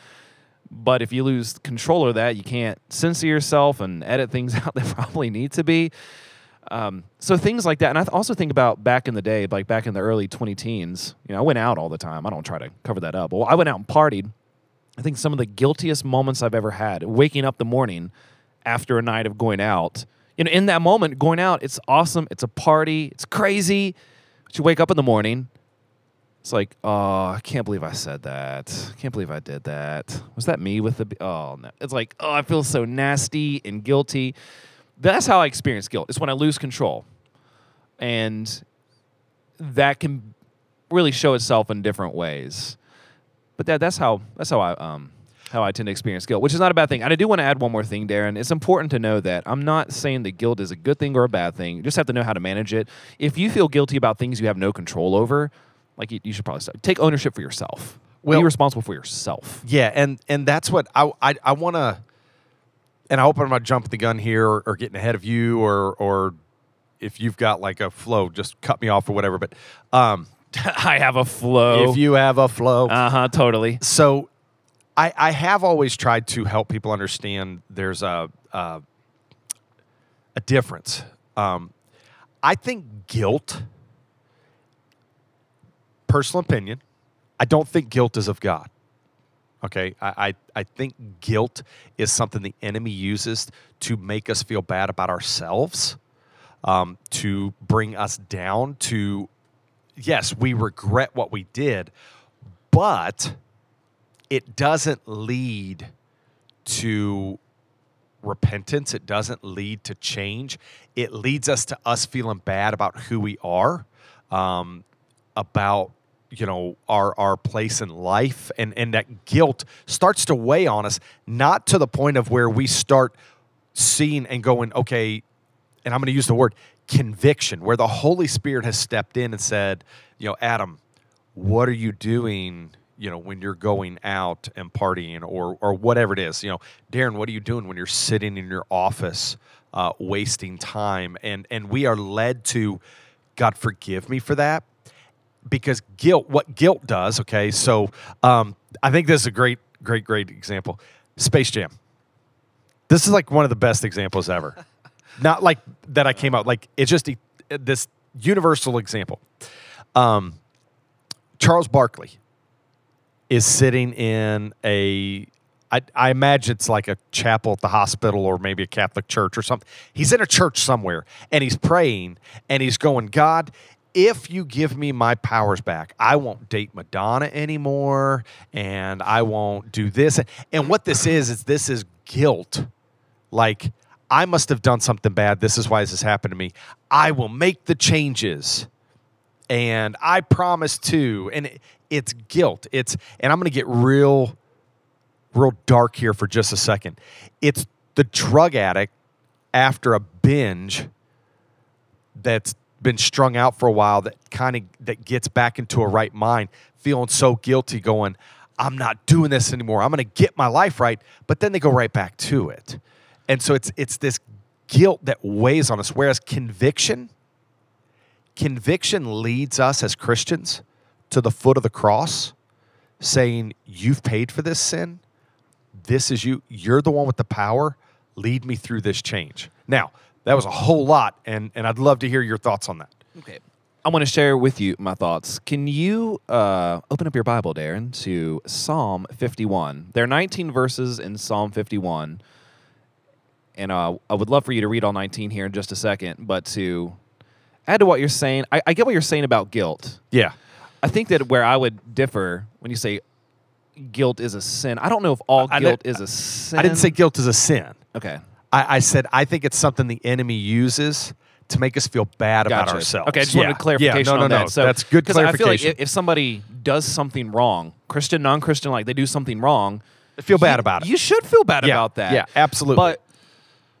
B: But if you lose control of that, you can't censor yourself and edit things out that probably need to be. Um, so things like that, and I th- also think about back in the day, like back in the early 20 teens. You know, I went out all the time. I don't try to cover that up. Well, I went out and partied. I think some of the guiltiest moments I've ever had, waking up the morning after a night of going out. You know, in that moment, going out, it's awesome. It's a party. It's crazy. But you wake up in the morning. It's like, oh, I can't believe I said that. I can't believe I did that. Was that me with the? b- Oh no! It's like, oh, I feel so nasty and guilty. That's how I experience guilt. It's when I lose control, and that can really show itself in different ways. But that that's how that's how I um how I tend to experience guilt, which is not a bad thing. And I do want to add one more thing, Darren. It's important to know that I'm not saying that guilt is a good thing or a bad thing. You just have to know how to manage it. If you feel guilty about things you have no control over, like you, you should probably start. take ownership for yourself.
C: Well-
B: Be responsible for yourself.
C: Yeah, and and that's what I I, I want to. And I hope I'm not jumping the gun here or, or getting ahead of you or or if you've got like a flow, just cut me off or whatever. But um,
B: I have a flow.
C: if you have a flow,
B: uh huh, totally.
C: so I, I have always tried to help people understand there's a a, a difference. Um, I think guilt, personal opinion, I don't think guilt is of God. Okay, I, I, I think guilt is something the enemy uses to make us feel bad about ourselves, um, to bring us down. To yes, we regret what we did, but it doesn't lead to repentance. It doesn't lead to change. It leads us to us feeling bad about who we are, um, about you know our our place in life, and and that guilt starts to weigh on us. Not to the point of where we start seeing and going, okay, and I'm going to use the word conviction, where the Holy Spirit has stepped in and said, you know, Adam, what are you doing? you know when you're going out and partying or or whatever it is you know darren what are you doing when you're sitting in your office uh, wasting time and and we are led to god forgive me for that because guilt what guilt does okay so um, i think this is a great great great example. Space jam. This is like one of the best examples ever. Not like that i came out like it's just a, this universal example. Um, charles barkley is sitting in a I, I imagine it's like a chapel at the hospital or maybe a Catholic church or something. He's in a church somewhere and he's praying and he's going, God, if you give me my powers back, I won't date Madonna anymore and I won't do this. And what this is, is this is guilt. Like, I must have done something bad. This is why this has happened to me. I will make the changes and I promise to. And it's guilt. It's and I'm going to get real real dark here for just a second. It's the drug addict after a binge that's been strung out for a while that kind of that gets back into a right mind, feeling so guilty going, I'm not doing this anymore. I'm going to get my life right, but then they go right back to it. And so it's it's this guilt that weighs on us whereas conviction conviction leads us as Christians to the foot of the cross saying, You've paid for this sin. This is you. You're the one with the power. Lead me through this change. Now, that was a whole lot, and, and I'd love to hear your thoughts on that.
B: Okay. I want to share with you my thoughts. Can you uh, open up your Bible, Darren, to Psalm 51? There are 19 verses in Psalm 51. And uh, I would love for you to read all 19 here in just a second, but to add to what you're saying, I, I get what you're saying about guilt.
C: Yeah.
B: I think that where I would differ when you say guilt is a sin, I don't know if all
C: I-
B: guilt is a sin.
C: I didn't say guilt is a sin.
B: Okay.
C: I, I said I think it's something the enemy uses to make us feel bad about ourselves.
B: Okay, I just
C: yeah.
B: wanted clarification
C: yeah, no, no,
B: on
C: no.
B: that. So
C: That's good
B: 'cause I feel like if, if somebody does something wrong, Christian, non-Christian, like they do something wrong,
C: I feel bad
B: you-
C: about it.
B: You should feel bad
C: yeah,
B: about that.
C: Yeah, absolutely.
B: But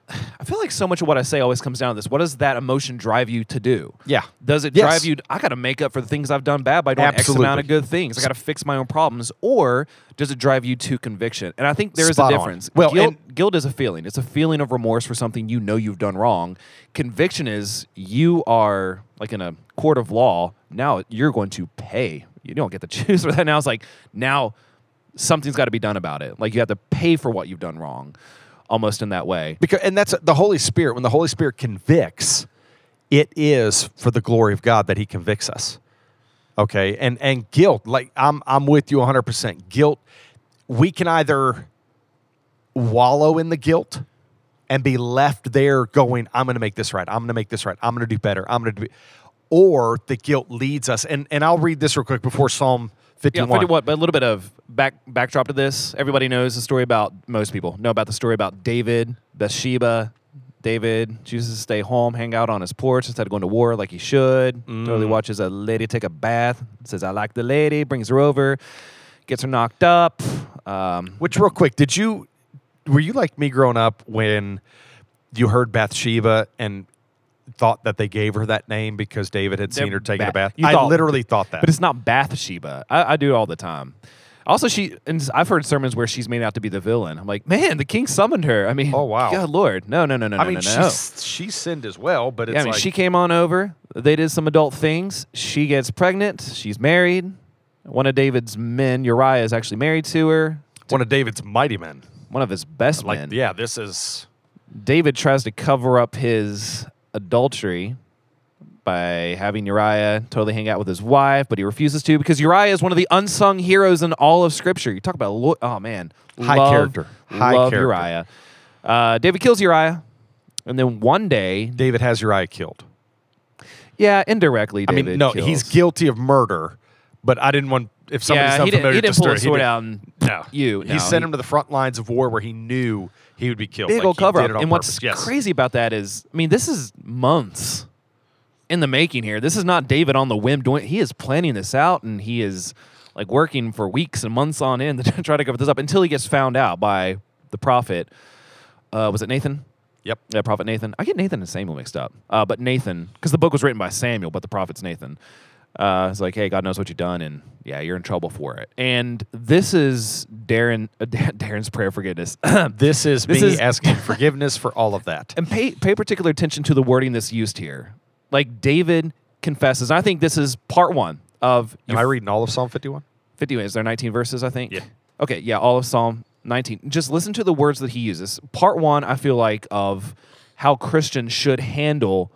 B: I feel like so much of what I say always comes down to this. What does that emotion drive you to do?
C: Yeah.
B: Does it
C: Yes.
B: drive you? I got to make up for the things I've done bad by doing X amount of good things. I got to fix my own problems. Or does it drive you to conviction? And I think there is
C: Spot
B: a
C: on.
B: difference.
C: Well,
B: guilt,
C: and-
B: guilt is a feeling. It's a feeling of remorse for something you know you've done wrong. Conviction is you are like in a court of law. Now you're going to pay. You don't get to choose for that. Now it's like now something's got to be done about it. Like you have to pay for what you've done wrong, almost in that way.
C: because and that's the Holy Spirit. When the Holy Spirit convicts, it is for the glory of God that He convicts us. Okay, and and guilt, like I'm I'm with you 100. percent Guilt, we can either wallow in the guilt and be left there going, I'm going to make this right. I'm going to make this right. I'm going to do better. I'm going to do, or the guilt leads us. And and I'll read this real quick before Psalm 51.
B: Yeah, 51, but a little bit of back backdrop to this. Everybody knows the story about most people know about the story about David, Bathsheba. David chooses to stay home, hang out on his porch instead of going to war like he should. Totally watches a lady take a bath. Says, "I like the lady." Brings her over, gets her knocked up. Um,
C: Which, real quick, did you were you like me growing up when you heard Bathsheba and thought that they gave her that name because David had seen her taking a bath?
B: You
C: I
B: thought-
C: literally thought that.
B: But it's not Bathsheba. I, I do it all the time. Also, she and I've heard sermons where she's made out to be the villain. I'm like, man, the king summoned her. I mean,
C: Oh, wow.
B: God Lord, no, no, no, no,
C: I
B: no,
C: mean,
B: no,
C: she
B: no.
C: she sinned as well, but it's
B: Yeah, I mean,
C: like
B: she came on over. They did some adult things. She gets pregnant. She's married. One of David's men, Uriah, is actually married to her.
C: one of David's mighty men.
B: One of his best
C: Like,
B: men.
C: yeah, this is
B: David tries to cover up his adultery by having Uriah totally hang out with his wife, but he refuses to because Uriah is one of the unsung heroes in all of Scripture. You talk about lo- oh man,
C: High
B: love-
C: character. High
B: love
C: character.
B: Uriah. Uh, David kills Uriah, and then one day,
C: David has Uriah killed.
B: yeah, indirectly,
C: I mean, no,
B: kills.
C: he's guilty of murder, but I didn't want if somebody's
B: Yeah, he didn't, he didn't pull
C: he
B: sword out and
C: No,
B: you.
C: he
B: no,
C: sent him to the front lines of war where he knew he would be killed.
B: big
C: Like,
B: old cover up. And what's.
C: Yes.
B: crazy about that is, I mean, this is months in the making here. This is not David on the whim doing. He is planning this out, and he is like working for weeks and months on end to try to cover this up until he gets found out by the prophet. Uh, was it Nathan?
C: Yep.
B: Yeah, Prophet Nathan. I get Nathan and Samuel mixed up. Uh, but Nathan, because the book was written by Samuel, but the prophet's Nathan. Uh, it's like, hey, God knows what you've done, and yeah, you're in trouble for it. And this is Darren, uh, Darren's prayer of forgiveness.
C: This is
B: This
C: me
B: is-
C: asking forgiveness for all of that.
B: and pay pay particular attention to the wording that's used here. Like David confesses. I think this is part one of.
C: Am I reading all of Psalm 51?
B: 50 is there 19 verses i think
C: Yeah.
B: okay yeah all of psalm 19 just listen to the words that he uses part one i feel like of how christians should handle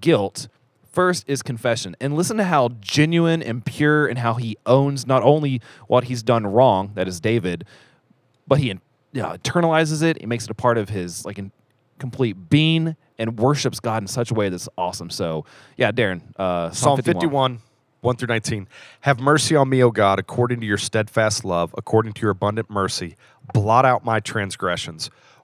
B: guilt first is confession and listen to how genuine and pure and how he owns not only what he's done wrong that is david but he you know, internalizes it he makes it a part of his like in complete being and worships god in such a way that's awesome so yeah darren uh,
C: Psalm 51, 1 through 19. Have mercy on me, O God, according to your steadfast love, according to your abundant mercy. Blot out my transgressions.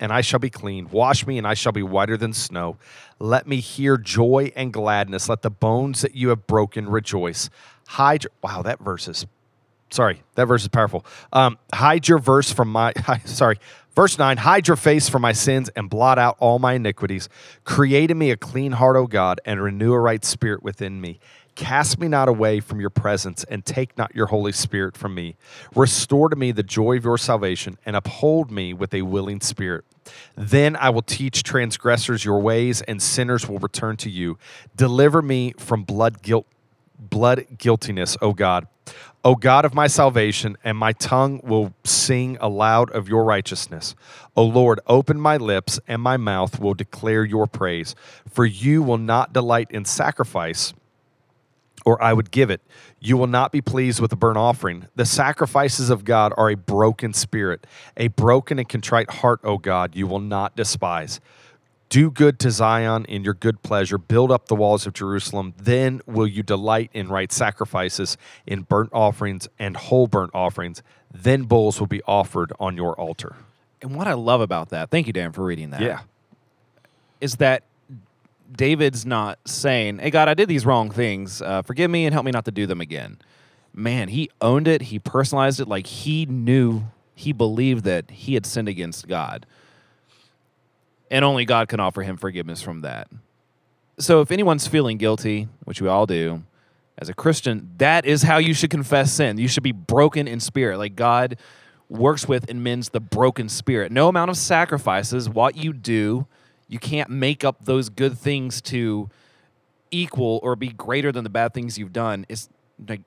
C: and I shall be clean. Wash me, and I shall be whiter than snow. Let me hear joy and gladness. Let the bones that you have broken rejoice. Hide. your- Wow, that verse is sorry, that verse is powerful. Um, hide your verse from my, sorry, verse 9 hide your face from my sins and blot out all my iniquities. Create in me a clean heart, O God, and renew a right spirit within me. Cast me not away from your presence and take not your Holy Spirit from me. Restore to me the joy of your salvation and uphold me with a willing spirit. Then I will teach transgressors your ways and sinners will return to you. Deliver me from blood guilt blood guiltiness, O God. O God of my salvation, and my tongue will sing aloud of your righteousness. O Lord, open my lips, and my mouth will declare your praise. For you will not delight in sacrifice, or I would give it. You will not be pleased with a burnt offering. The sacrifices of God are a broken spirit, a broken and contrite heart, O God, you will not despise. Do good to Zion in your good pleasure. Build up the walls of Jerusalem. Then will you delight in right sacrifices, in burnt offerings and whole burnt offerings. Then bulls will be offered on your altar.
B: and what i love about that thank you dan for reading that
C: Yeah.
B: is that David's not saying, "Hey God, I did these wrong things. Uh, forgive me and help me not to do them again." Man, he owned it. He personalized it like he knew, he believed that he had sinned against God, and only God can offer him forgiveness from that. So, if anyone's feeling guilty, which we all do, as a Christian, that is how you should confess sin. You should be broken in spirit, like God works with and mends the broken spirit. No amount of sacrifices, what you do, you can't make up those good things to equal or be greater than the bad things you've done. It's like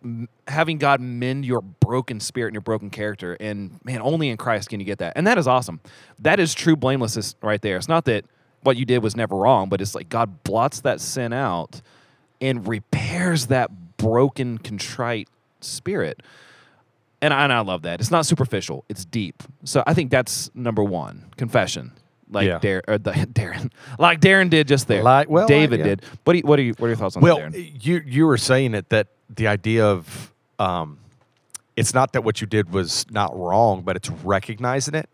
B: having God mend your broken spirit and your broken character. And man, only in Christ can you get that. And that is awesome. That is true blamelessness right there. It's not that what you did was never wrong, but it's like God blots that sin out and repairs that broken, contrite spirit. And I, and I love that. It's not superficial, it's deep. So I think that's number one confession. Like
C: Yeah.
B: Dar- or the, Darren, like Darren did just there.
C: Like- well,
B: David
C: yeah.
B: did. What do you, what are you, what are your thoughts on
C: Well,
B: that,
C: you you were saying it that the idea of um, it's not that what you did was not wrong, but it's recognizing it.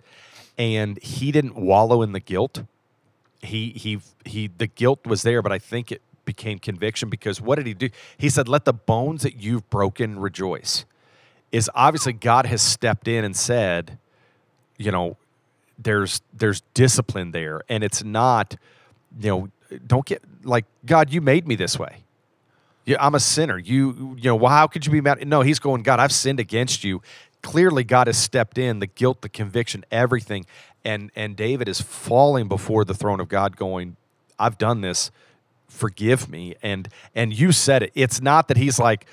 C: And he didn't wallow in the guilt. He he he. The guilt was there, but I think it became conviction because what did he do? He said, "Let the bones that you've broken rejoice." Is obviously God has stepped in and said, you know, there's there's discipline there, and it's not, you know, don't get like God, you made me this way. Yeah, I'm a sinner. You, you know, well, how could you be mad? No, he's going, God, I've sinned against you. Clearly, God has stepped in, the guilt, the conviction, everything. And and David is falling before the throne of God, going, I've done this. Forgive me. And and you said it. It's not that he's like,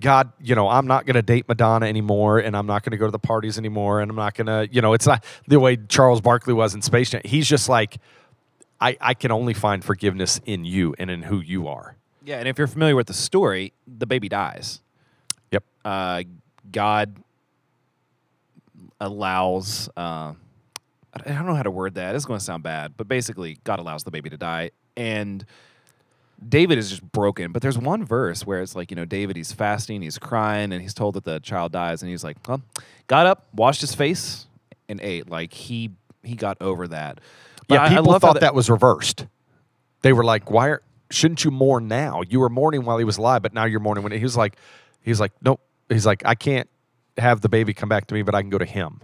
C: God, you know, I'm not going to date Madonna anymore, and I'm not going to go to the parties anymore, and I'm not going to, you know, it's not the way Charles Barkley was in Space Jam. He's just like, I, I can only find forgiveness in you and in who you are.
B: Yeah, and if you're familiar with the story, the baby dies.
C: Yep.
B: Uh, God allows. Uh, I don't know how to word that. It's going to sound bad, but basically, God allows the baby to die, and David is just broken. But there's one verse where it's like, you know, David, he's fasting, he's crying, and he's told that the child dies, and he's like, well, got up, washed his face, and ate. Like he he got over that. But
C: Yeah,
B: I- I
C: people
B: how
C: thought that, was reversed. They were like, "Why are, shouldn't you mourn now? You were mourning while he was alive, but now you're mourning when he was like, he's like, nope. He's like, I can't have the baby come back to me, but I can go to him.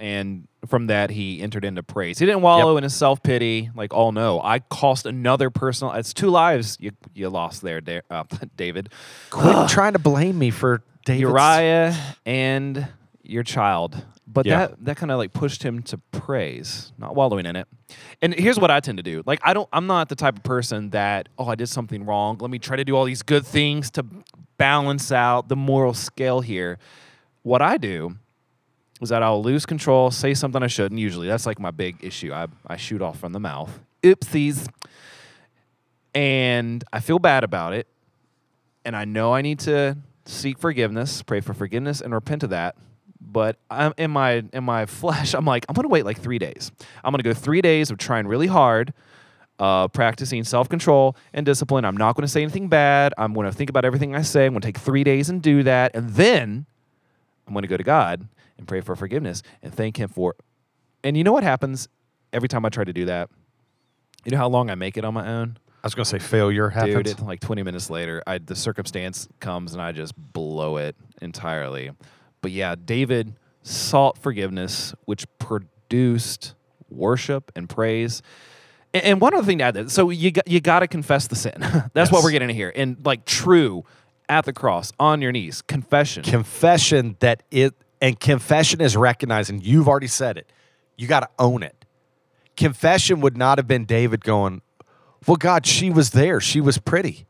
B: And from that he entered into praise. He didn't wallow in his self pity, like, oh no, I cost another personal. It's two lives you you lost there, uh, David.
C: Quit trying to blame me for David's.
B: Uriah and your child. But
C: Yeah.
B: that that kind of like pushed him to praise, not wallowing in it. And here's what I tend to do. Like I don't I'm not the type of person that, oh, I did something wrong. Let me try to do all these good things to balance out the moral scale here. What I do is that I'll lose control, say something I shouldn't. Usually, that's like my big issue. I, I shoot off from the mouth. Oopsies. And I feel bad about it. And I know I need to seek forgiveness, pray for forgiveness, and repent of that. But I'm in my in my flesh, I'm like, I'm gonna wait like three days. I'm gonna go three days of trying really hard, uh, practicing self control and discipline. I'm not gonna say anything bad. I'm gonna think about everything I say. I'm gonna take three days and do that, and then I'm to go to God and pray for forgiveness and thank Him for. And you know what happens every time I try to do that? You know how long I make it on my own,
C: I was going to say failure happens.
B: dude. It, like 20 minutes later, I the circumstance comes and I just blow it entirely. But yeah, David sought forgiveness, which produced worship and praise. And, and one other thing to add, that so you got, you got to confess the sin. That's what we're getting here. And like true at the cross, on your knees, confession.
C: confession that it and confession is recognizing you've already said it. You got to own it. Confession would not have been david going well god she was there. She was pretty.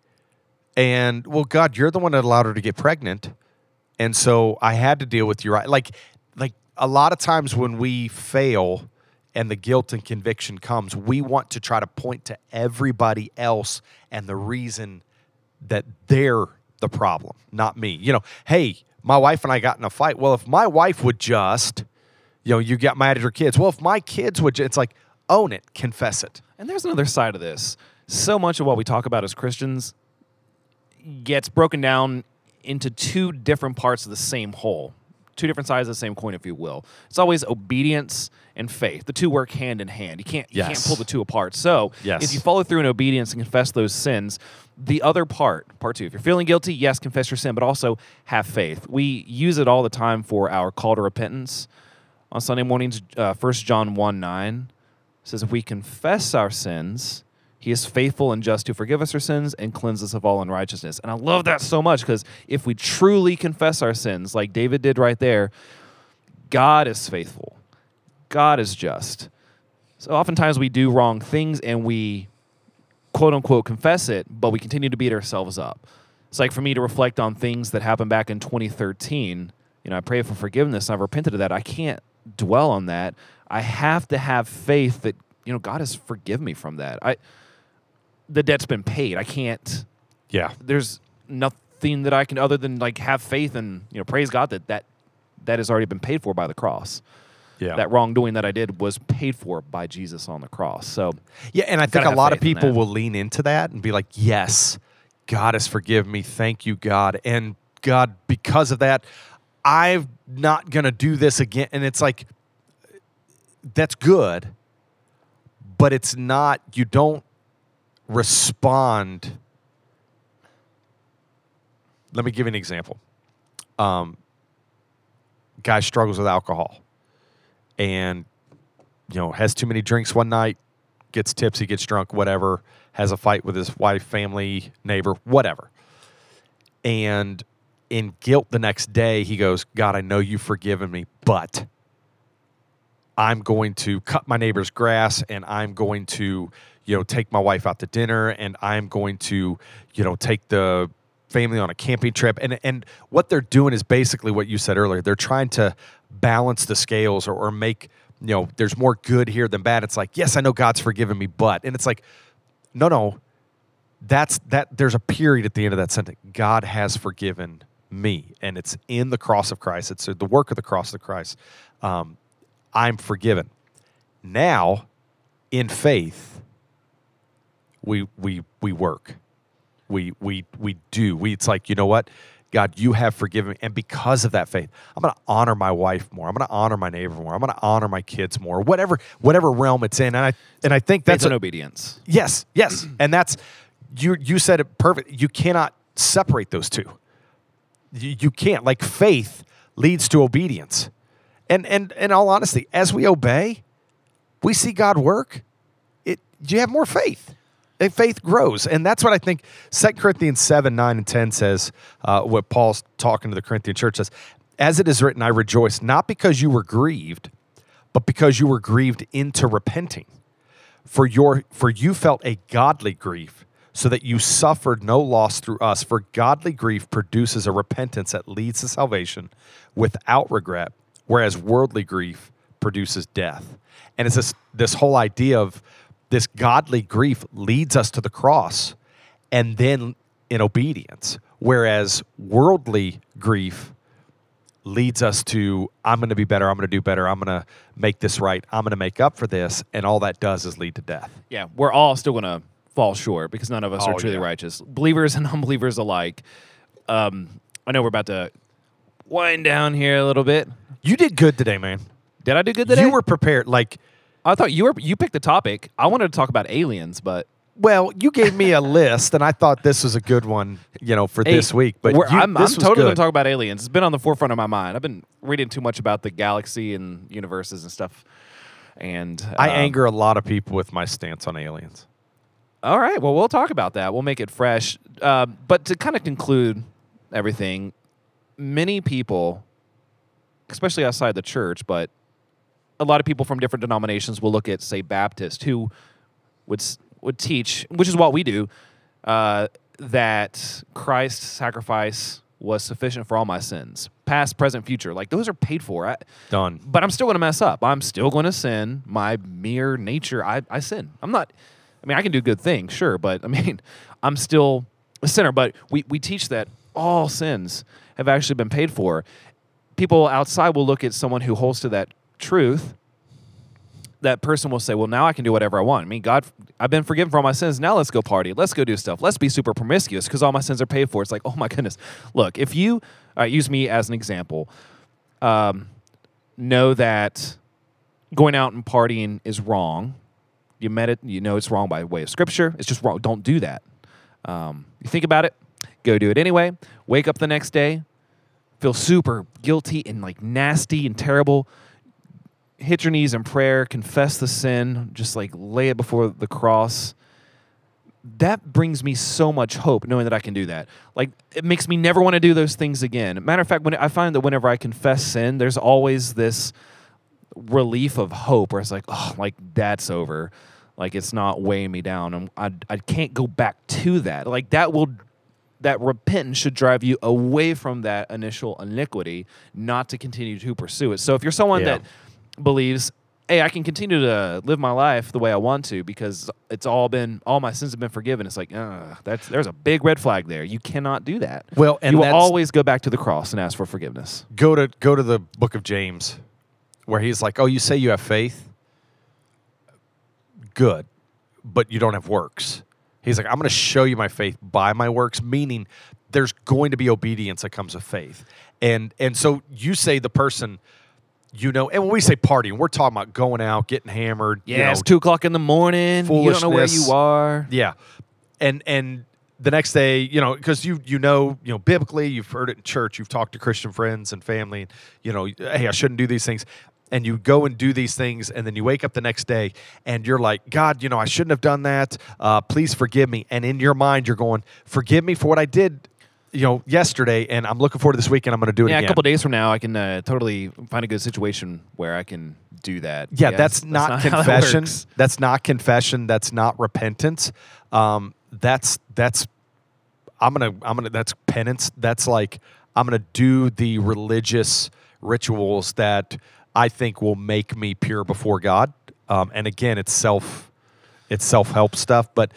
C: And well god you're the one that allowed her to get pregnant. And so i had to deal with your like like a lot of times when we fail and the guilt and conviction comes we want to try to point to everybody else and the reason that they're the problem, not me. You know, hey, my wife and I got in a fight. Well, if my wife would just, you know, you got mad at your kids. Well, if my kids would, it's like, own it, confess it.
B: And there's another side of this. So much of what we talk about as Christians gets broken down into two different parts of the same whole, two different sides of the same coin, if you will. It's always obedience and faith. The two work hand in hand. You can't you can't pull the two apart. So
C: Yes.
B: if you follow through in obedience and confess those sins, the other part, part two, if you're feeling guilty, yes, confess your sin, but also have faith. We use it all the time for our call to repentance. On Sunday mornings, uh, 1 John 1 9 says, If we confess our sins, he is faithful and just to forgive us our sins and cleanse us of all unrighteousness. And I love that so much because if we truly confess our sins, like David did right there, God is faithful, God is just. So oftentimes we do wrong things and we quote unquote confess it, but we continue to beat ourselves up. It's like for me to reflect on things that happened back in 2013. You know, I pray for forgiveness and I've repented of that. I can't dwell on that. I have to have faith that, you know, God has forgiven me from that. I the debt's been paid. I can't
C: Yeah.
B: there's nothing that I can other than like have faith and, you know, praise God that that that has already been paid for by the cross.
C: Yeah.
B: That wrongdoing that I did was paid for by Jesus on the cross. So
C: yeah. And I think a lot of people will lean into that and be like, yes, God has forgiven me. Thank you, God. And God, because of that, I'm not going to do this again. And it's like, that's good, but it's not, you don't respond. Let me give you an example. Um, guy struggles with alcohol and, you know, has too many drinks one night, gets tipsy, gets drunk, whatever, has a fight with his wife, family, neighbor, whatever. And in guilt the next day, he goes, God, I know you've forgiven me, but I'm going to cut my neighbor's grass and I'm going to, you know, take my wife out to dinner and I'm going to, you know, take the family on a camping trip. And and what they're doing is basically what you said earlier. They're trying to balance the scales or, or make, you know, there's more good here than bad. It's like, yes, I know God's forgiven me, but and it's like, no, no, that's that there's a period at the end of that sentence. God has forgiven me, and it's in the cross of Christ. It's the work of the cross of Christ. Um, I'm forgiven. Now, in faith, we we we work. We we we do. We it's like, you know what? God, you have forgiven me. And because of that faith, I'm gonna honor my wife more. I'm gonna honor my neighbor more. I'm gonna honor my kids more. Whatever, whatever realm it's in. And I and I think that's an
B: obedience.
C: Yes, yes. and that's you you said it perfect. You cannot separate those two. You, you can't. Like faith leads to obedience. And and in all honesty, as we obey, we see God work. It you have more faith. Faith grows. And that's what I think 2 Corinthians 7, 9, and 10 says, uh, what Paul's talking to the Corinthian church says, as it is written, I rejoice, not because you were grieved, but because you were grieved into repenting. For your for you felt a godly grief so that you suffered no loss through us. For godly grief produces a repentance that leads to salvation without regret whereas worldly grief produces death. And it's this this whole idea of this godly grief leads us to the cross and then in obedience whereas worldly grief leads us to I'm going to be better, I'm going to do better, I'm going to make this right, I'm going to make up for this, and all that does is lead to death.
B: Yeah, we're all still going to fall short because none of us
C: Oh,
B: are truly
C: yeah.
B: righteous. Believers and unbelievers alike. Um, I know we're about to wind down here a little bit.
C: You did good today, man.
B: Did I do good today?
C: You were prepared. Like,
B: I thought you were. You picked the topic. I wanted to talk about aliens, but
C: well, you gave me a list, and I thought this was a good one, you know, for
B: Hey,
C: this week. But you,
B: I'm, I'm totally going to talk about aliens. It's been on the forefront of my mind. I've been reading too much about the galaxy and universes and stuff. And
C: I
B: um,
C: anger a lot of people with my stance on aliens.
B: All right. Well, we'll talk about that. We'll make it fresh. Um, but to kind of conclude everything, many people, especially outside the church, but a lot of people from different denominations will look at, say, Baptist, who would would teach, which is what we do, uh, that Christ's sacrifice was sufficient for all my sins, past, present, future. Like those are paid for. I,
C: Done.
B: but I'm still going to mess up. I'm still going to sin. My mere nature, I, I sin. I'm not, I mean, I can do good things, sure, but I mean, I'm still a sinner. But we, we teach that all sins have actually been paid for. People outside will look at someone who holds to that truth. That person will say, Well, now I can do whatever I want. I mean, God, I've been forgiven for all my sins. Now let's go party. Let's go do stuff. Let's be super promiscuous because all my sins are paid for. It's like, Oh my goodness. Look, if you uh, use me as an example, um, know that going out and partying is wrong. You met it. You know it's wrong by way of scripture. It's just wrong. Don't do that. Um, you think about it. Go do it anyway. Wake up the next day. Feel super guilty and like nasty and terrible. Hit your knees in prayer. Confess the sin. Just like lay it before the cross. That brings me so much hope knowing that I can do that. Like it makes me never want to do those things again. Matter of fact, when I find that whenever I confess sin, there's always this relief of hope where it's like, oh, like that's over. Like it's not weighing me down. And I, I can't go back to that. Like that will, that repentance should drive you away from that initial iniquity, not to continue to pursue it. So if you're someone
C: Yeah.
B: that believes, hey, I can continue to live my life the way I want to because it's all been, all my sins have been forgiven. It's like, uh, that's, there's a big red flag there. You cannot do that.
C: Well, and
B: you will always go back to the cross and ask for forgiveness.
C: Go to go to the book of James, where he's like, "Oh, you say you have faith, good, but you don't have works." He's like, "I'm going to show you my faith by my works," meaning there's going to be obedience that comes with faith, and and so you say the person. You know, and when we say partying, we're talking about going out, getting hammered. you
B: Yeah,
C: know,
B: it's two o'clock in the morning. You don't know where you are.
C: Yeah, and and the next day, you know, because you you know you know biblically, you've heard it in church, you've talked to Christian friends and family. You know, hey, I shouldn't do these things, and you go and do these things, and then you wake up the next day and you're like, God, you know, I shouldn't have done that. Uh, please forgive me. And in your mind, you're going, forgive me for what I did, you know, yesterday, and I'm looking forward to this weekend. I'm going to do it
B: yeah,
C: again.
B: a couple days from now, I can uh, totally find a good situation where I can do that.
C: Yeah,
B: Yes,
C: that's, not
B: that
C: confession.
B: works.
C: that's not confession. That's not repentance. Um, that's that's I'm gonna I'm gonna that's penance. That's like I'm gonna do the religious rituals that I think will make me pure before God. Um, and again, it's self it's self help stuff. But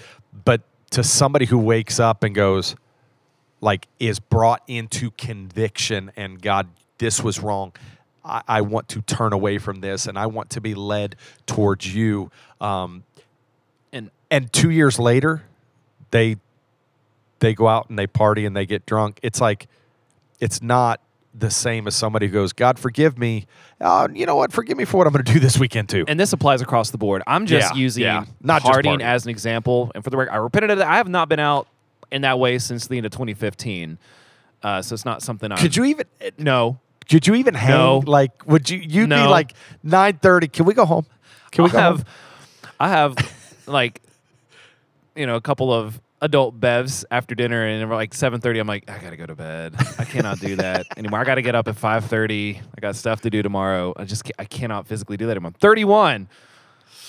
C: but to somebody who wakes up and goes like is brought into conviction and God, this was wrong. I, I want to turn away from this and I want to be led towards you. Um,
B: And
C: and two years later, they they go out and they party and they get drunk. It's like it's not the same as somebody who goes, God forgive me. Uh, you know what? Forgive me for what I'm going to do this weekend too.
B: and this applies across the board. I'm just
C: Yeah,
B: using
C: yeah. Not just
B: partying
C: partying.
B: as an example. And for the record, I repented of that. I have not been out in that way since the end of 2015. Uh, so it's not something I
C: could you even
B: No.
C: could you even hang?
B: No.
C: Like, would you you'd be
B: No.
C: like nine thirty? Can we go home? Can we
B: I have
C: home?
B: I have like you know a couple of adult bevs after dinner and we're like 7.30 i'm like i gotta go to bed i cannot do that anymore i gotta get up at 5.30 i got stuff to do tomorrow i just i cannot physically do that anymore i'm 31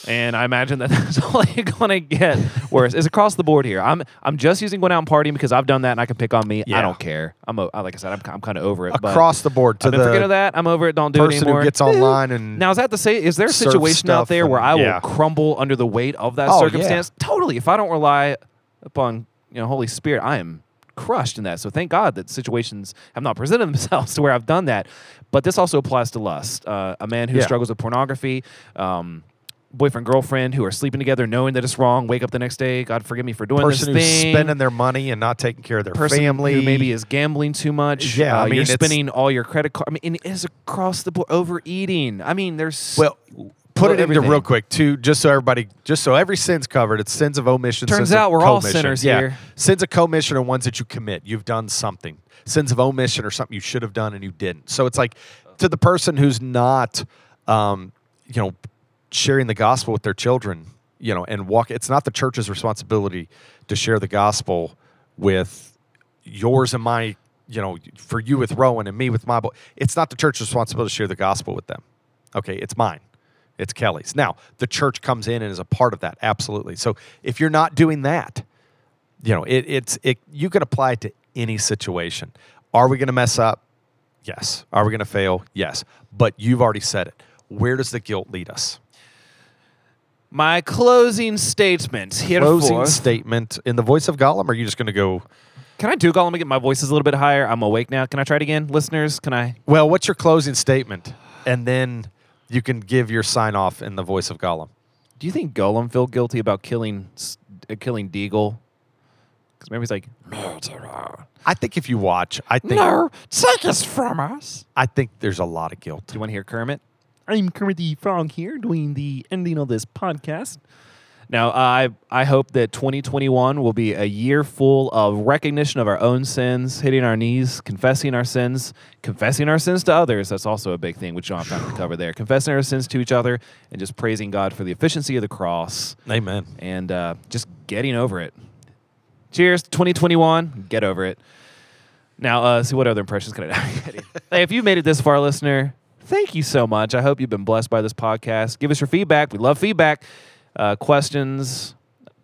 B: and I imagine that that's only going to get worse. It's across the board here. I'm I'm just using going out and partying because I've done that and I can pick on me. I don't care. I'm a, like I said, I'm, I'm kind of over it. but
C: Across the board to
B: I've been
C: the
B: forgetting that. I'm over it. Don't do it
C: person
B: anymore.
C: who gets online and
B: Now, is that to say, is there a situation out there where
C: and-
B: I will
C: yeah.
B: crumble under the weight of that
C: Oh, yeah.
B: circumstance? Totally. If I don't rely upon you know Holy Spirit, I am crushed in that. So thank God that situations have not presented themselves to where I've done that. But this also applies to lust. Uh, a man who
C: Yeah.
B: struggles with pornography. Um, Boyfriend, girlfriend who are sleeping together, knowing that it's wrong. Wake up the next day. God forgive me for doing
C: person
B: this
C: who's
B: thing
C: spending their money and not taking care of their
B: person
C: family.
B: who maybe is gambling too much.
C: Yeah, I
B: uh,
C: mean,
B: you're spending all your credit card. I mean, it is across the board overeating. I mean, there's
C: Well, put it into
B: everything.
C: real quick too, just so everybody, just so every sin's covered. It's sins of omission.
B: Turns
C: sins of
B: out we're all sinners
C: yeah.
B: here.
C: Sins of commission are ones that you commit. You've done something. Sins of omission are something you should have done and you didn't. So it's like to the person who's not, um, you know, sharing the gospel with their children, you know, and walk. It's not the church's responsibility to share the gospel with yours and my, you know, for you with Rowan and me with my boy. It's not the church's responsibility to share the gospel with them. Okay, it's mine. It's Kelly's. Now, the church comes in and is a part of that, absolutely. So if you're not doing that, you know, it, it's it you can apply it to any situation. Are we going to mess up? Yes. Are we going to fail? Yes. But you've already said it. Where does the guilt lead us?
B: My closing statement. Here
C: Closing
B: forth.
C: statement in the voice of Gollum. Or are you just going to go?
B: Can I do Gollum again? My voice is a little bit higher. I'm awake now. Can I try it again, listeners? Can I?
C: Well, what's your closing statement? And then you can give your sign off in the voice of Gollum.
B: Do you think Gollum feel guilty about killing uh, killing Déagol? Because maybe he's like,
A: Murderer.
C: I think if you watch, I think
A: No, take us from us.
C: I think there's a lot of guilt.
B: Do you want to hear Kermit? I'm Kermit the Frog here, doing the ending of this podcast. Now, I I hope that 2021 will be a year full of recognition of our own sins, hitting our knees, confessing our sins, confessing our sins to others. That's also a big thing, which John found to cover there. Confessing our sins to each other and just praising God for the efficiency of the cross
C: Amen.
B: and uh, just getting over it. Cheers, 2021. Get over it. Now, uh, see what other impressions can I do? hey, if you've made it this far, listener, thank you so much. I hope you've been blessed by this podcast. Give us your feedback. We love feedback, uh, questions,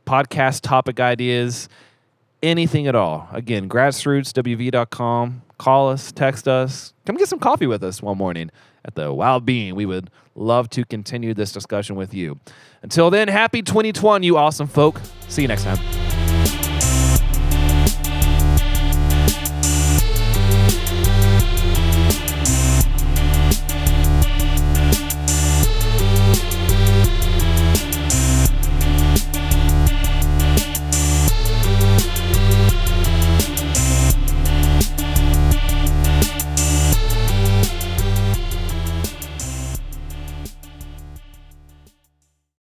B: podcast topic ideas, anything at all. Again, grassrootswv.com. Call us, text us, come get some coffee with us one morning at the Wild Bean. We would love to continue this discussion with you. Until then, happy 2020, you awesome folk. See you next time.